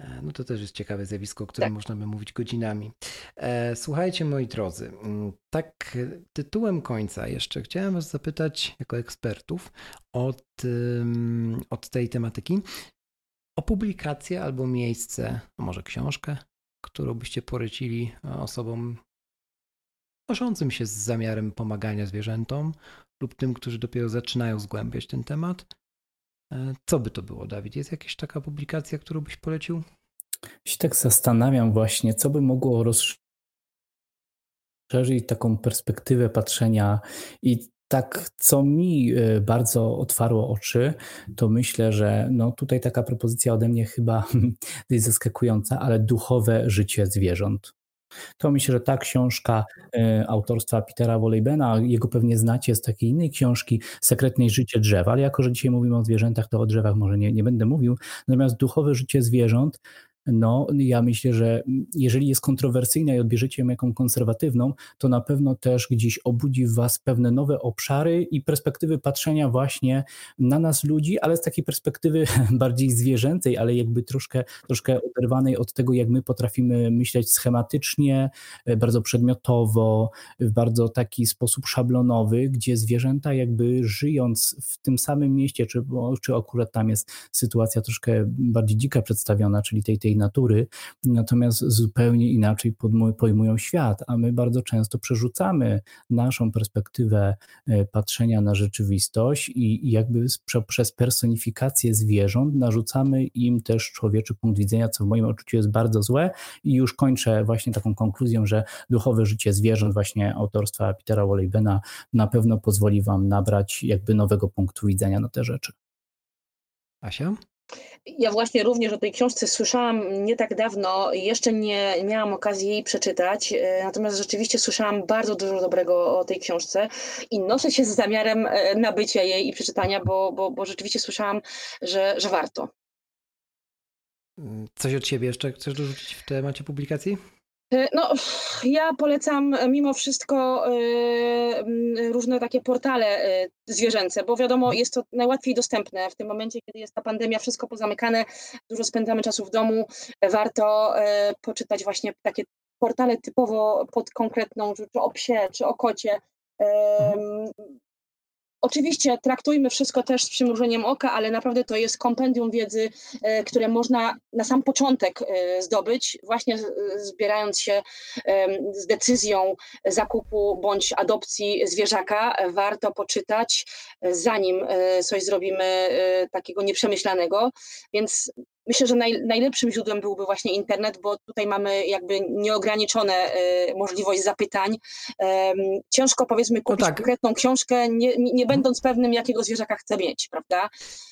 E, no to też jest ciekawe zjawisko, o którym tak. można by mówić godzinami. E, słuchajcie, moi drodzy, tak tytułem końca jeszcze chciałem Was zapytać, jako ekspertów, od, od tej tematyki, o publikację albo miejsce, może książkę, którą byście polecili osobom noszącym się z zamiarem pomagania zwierzętom lub tym, którzy dopiero zaczynają zgłębiać ten temat. E, co by to było, Dawid? Jest jakaś taka publikacja, którą byś polecił? Się tak zastanawiam właśnie, co by mogło rozszerzyć taką perspektywę patrzenia i tak, co mi e, bardzo otwarło oczy, to myślę, że no tutaj taka propozycja ode mnie chyba jest zaskakująca, ale duchowe życie zwierząt. To myślę, że ta książka e, autorstwa Petera Wolejbena, jego pewnie znacie z takiej innej książki, Sekretnej życie drzewa, ale jako, że dzisiaj mówimy o zwierzętach, to o drzewach może nie, nie będę mówił. Natomiast duchowe życie zwierząt no ja myślę, że jeżeli jest kontrowersyjna i odbierzecie ją jaką konserwatywną, to na pewno też gdzieś obudzi w was pewne nowe obszary i perspektywy patrzenia właśnie na nas ludzi, ale z takiej perspektywy bardziej zwierzęcej, ale jakby troszkę, troszkę oderwanej od tego, jak my potrafimy myśleć schematycznie, e, bardzo przedmiotowo, w bardzo taki sposób szablonowy, gdzie zwierzęta jakby żyjąc w tym samym mieście, czy, czy akurat tam jest sytuacja troszkę bardziej dzika przedstawiona, czyli tej, tej natury, natomiast zupełnie inaczej pojmują świat, a my bardzo często przerzucamy naszą perspektywę e, patrzenia na rzeczywistość i jakby przez personifikację zwierząt narzucamy im też człowieczy punkt widzenia, co w moim odczuciu jest bardzo złe i już kończę właśnie taką konkluzją, że duchowe życie zwierząt właśnie autorstwa Petera Wolejbena na pewno pozwoli wam nabrać jakby nowego punktu widzenia na te rzeczy. Asia? Ja właśnie również o tej książce słyszałam nie tak dawno, jeszcze nie miałam okazji jej przeczytać, e, natomiast rzeczywiście słyszałam bardzo dużo dobrego o tej książce i noszę się z zamiarem e, nabycia jej i przeczytania, bo, bo, bo rzeczywiście słyszałam, że, że warto. Coś od siebie jeszcze chcesz dorzucić w temacie publikacji? E, no, ja polecam e, mimo wszystko e, różne takie portale zwierzęce, bo wiadomo, jest to najłatwiej dostępne. W tym momencie, kiedy jest ta pandemia, wszystko pozamykane, dużo spędzamy czasu w domu, warto poczytać właśnie takie portale typowo pod konkretną, czy o psie, czy o kocie. Oczywiście traktujmy wszystko też z przymrużeniem oka, ale naprawdę to jest kompendium wiedzy, e, które można na sam początek e, zdobyć, właśnie zbierając się z decyzją zakupu bądź adopcji zwierzaka. Warto poczytać, e, zanim coś zrobimy takiego nieprzemyślanego. Więc Myślę, że naj, najlepszym źródłem byłby właśnie internet, bo tutaj mamy jakby nieograniczone y, możliwość zapytań. ciężko powiedzmy kupić no tak. konkretną książkę, nie, nie będąc pewnym, jakiego zwierzaka chcę mieć, prawda?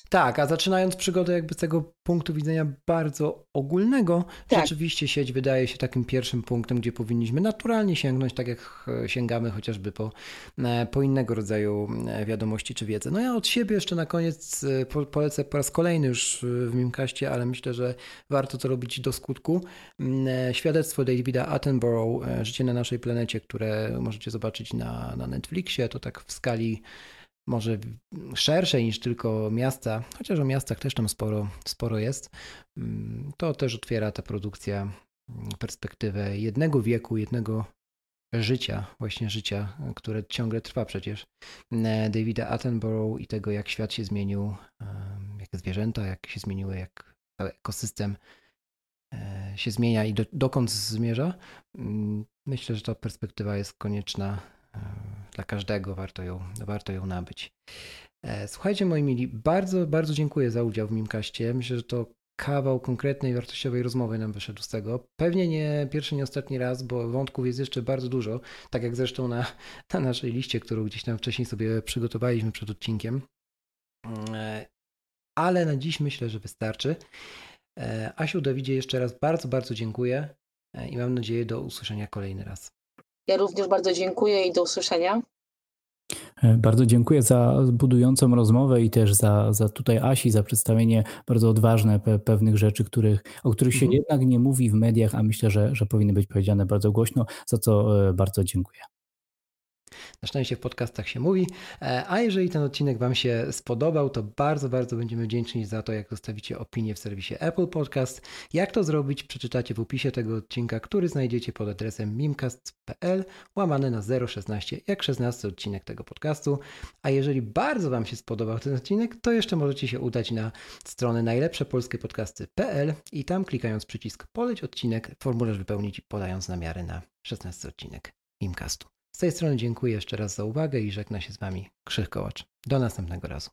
Tak, a zaczynając przygodę jakby z tego punktu widzenia bardzo ogólnego, tak. rzeczywiście sieć wydaje się takim pierwszym punktem, gdzie powinniśmy naturalnie sięgnąć, tak jak e, sięgamy chociażby po, e, po innego rodzaju e, wiadomości czy wiedzę. No ja od siebie jeszcze na koniec polecę po raz kolejny już w Mimkaście, ale myślę, że warto to robić do skutku. Mm, świadectwo Davida Attenborough, Życie na naszej planecie, które możecie zobaczyć na, na Netflixie, to tak w skali może szerszej niż tylko miasta, chociaż o miastach też tam sporo, sporo jest, mm, to też otwiera ta produkcja mm, perspektywę jednego wieku, jednego życia, właśnie życia, które ciągle trwa przecież, mm, Davida Attenborough i tego, jak świat się zmienił, jak zwierzęta, jak się zmieniły, jak cały ekosystem e, się zmienia i do, dokąd zmierza. Myślę, że ta perspektywa jest konieczna dla każdego warto ją, warto ją nabyć. E, słuchajcie, moi mili, bardzo, bardzo dziękuję za udział w Mimkaście. Myślę, że to kawał konkretnej, wartościowej rozmowy nam wyszedł z tego. Pewnie nie pierwszy, nie ostatni raz, bo wątków jest jeszcze bardzo dużo, tak jak zresztą na, na naszej liście, którą gdzieś tam wcześniej sobie przygotowaliśmy przed odcinkiem. E, ale na dziś myślę, że wystarczy. E, Asiu, Dawidzie, jeszcze raz bardzo, bardzo dziękuję i mam nadzieję do usłyszenia kolejny raz. Ja również bardzo dziękuję i do usłyszenia. E, bardzo dziękuję za budującą rozmowę i też za, za tutaj Asi, za przedstawienie bardzo odważne pe pewnych rzeczy, których, o których się mhm. jednak nie mówi w mediach, a myślę, że, że powinny być powiedziane bardzo głośno, za co e, bardzo dziękuję. Na szczęście w podcastach się mówi. E, a jeżeli ten odcinek Wam się spodobał, to bardzo, bardzo będziemy wdzięczni za to, jak zostawicie opinię w serwisie Apple Podcast. Jak to zrobić, przeczytacie w opisie tego odcinka, który znajdziecie pod adresem mimcast.pl łamane na 016, jak 16 odcinek tego podcastu. A jeżeli bardzo Wam się spodobał ten odcinek, to jeszcze możecie się udać na stronę najlepszepolskiepodcasty.pl i tam klikając przycisk poleć odcinek, formularz wypełnić podając namiary na 16 odcinek Mimcastu. Z tej strony dziękuję jeszcze raz za uwagę i żegna się z Wami Krzych Kołacz. Do następnego razu.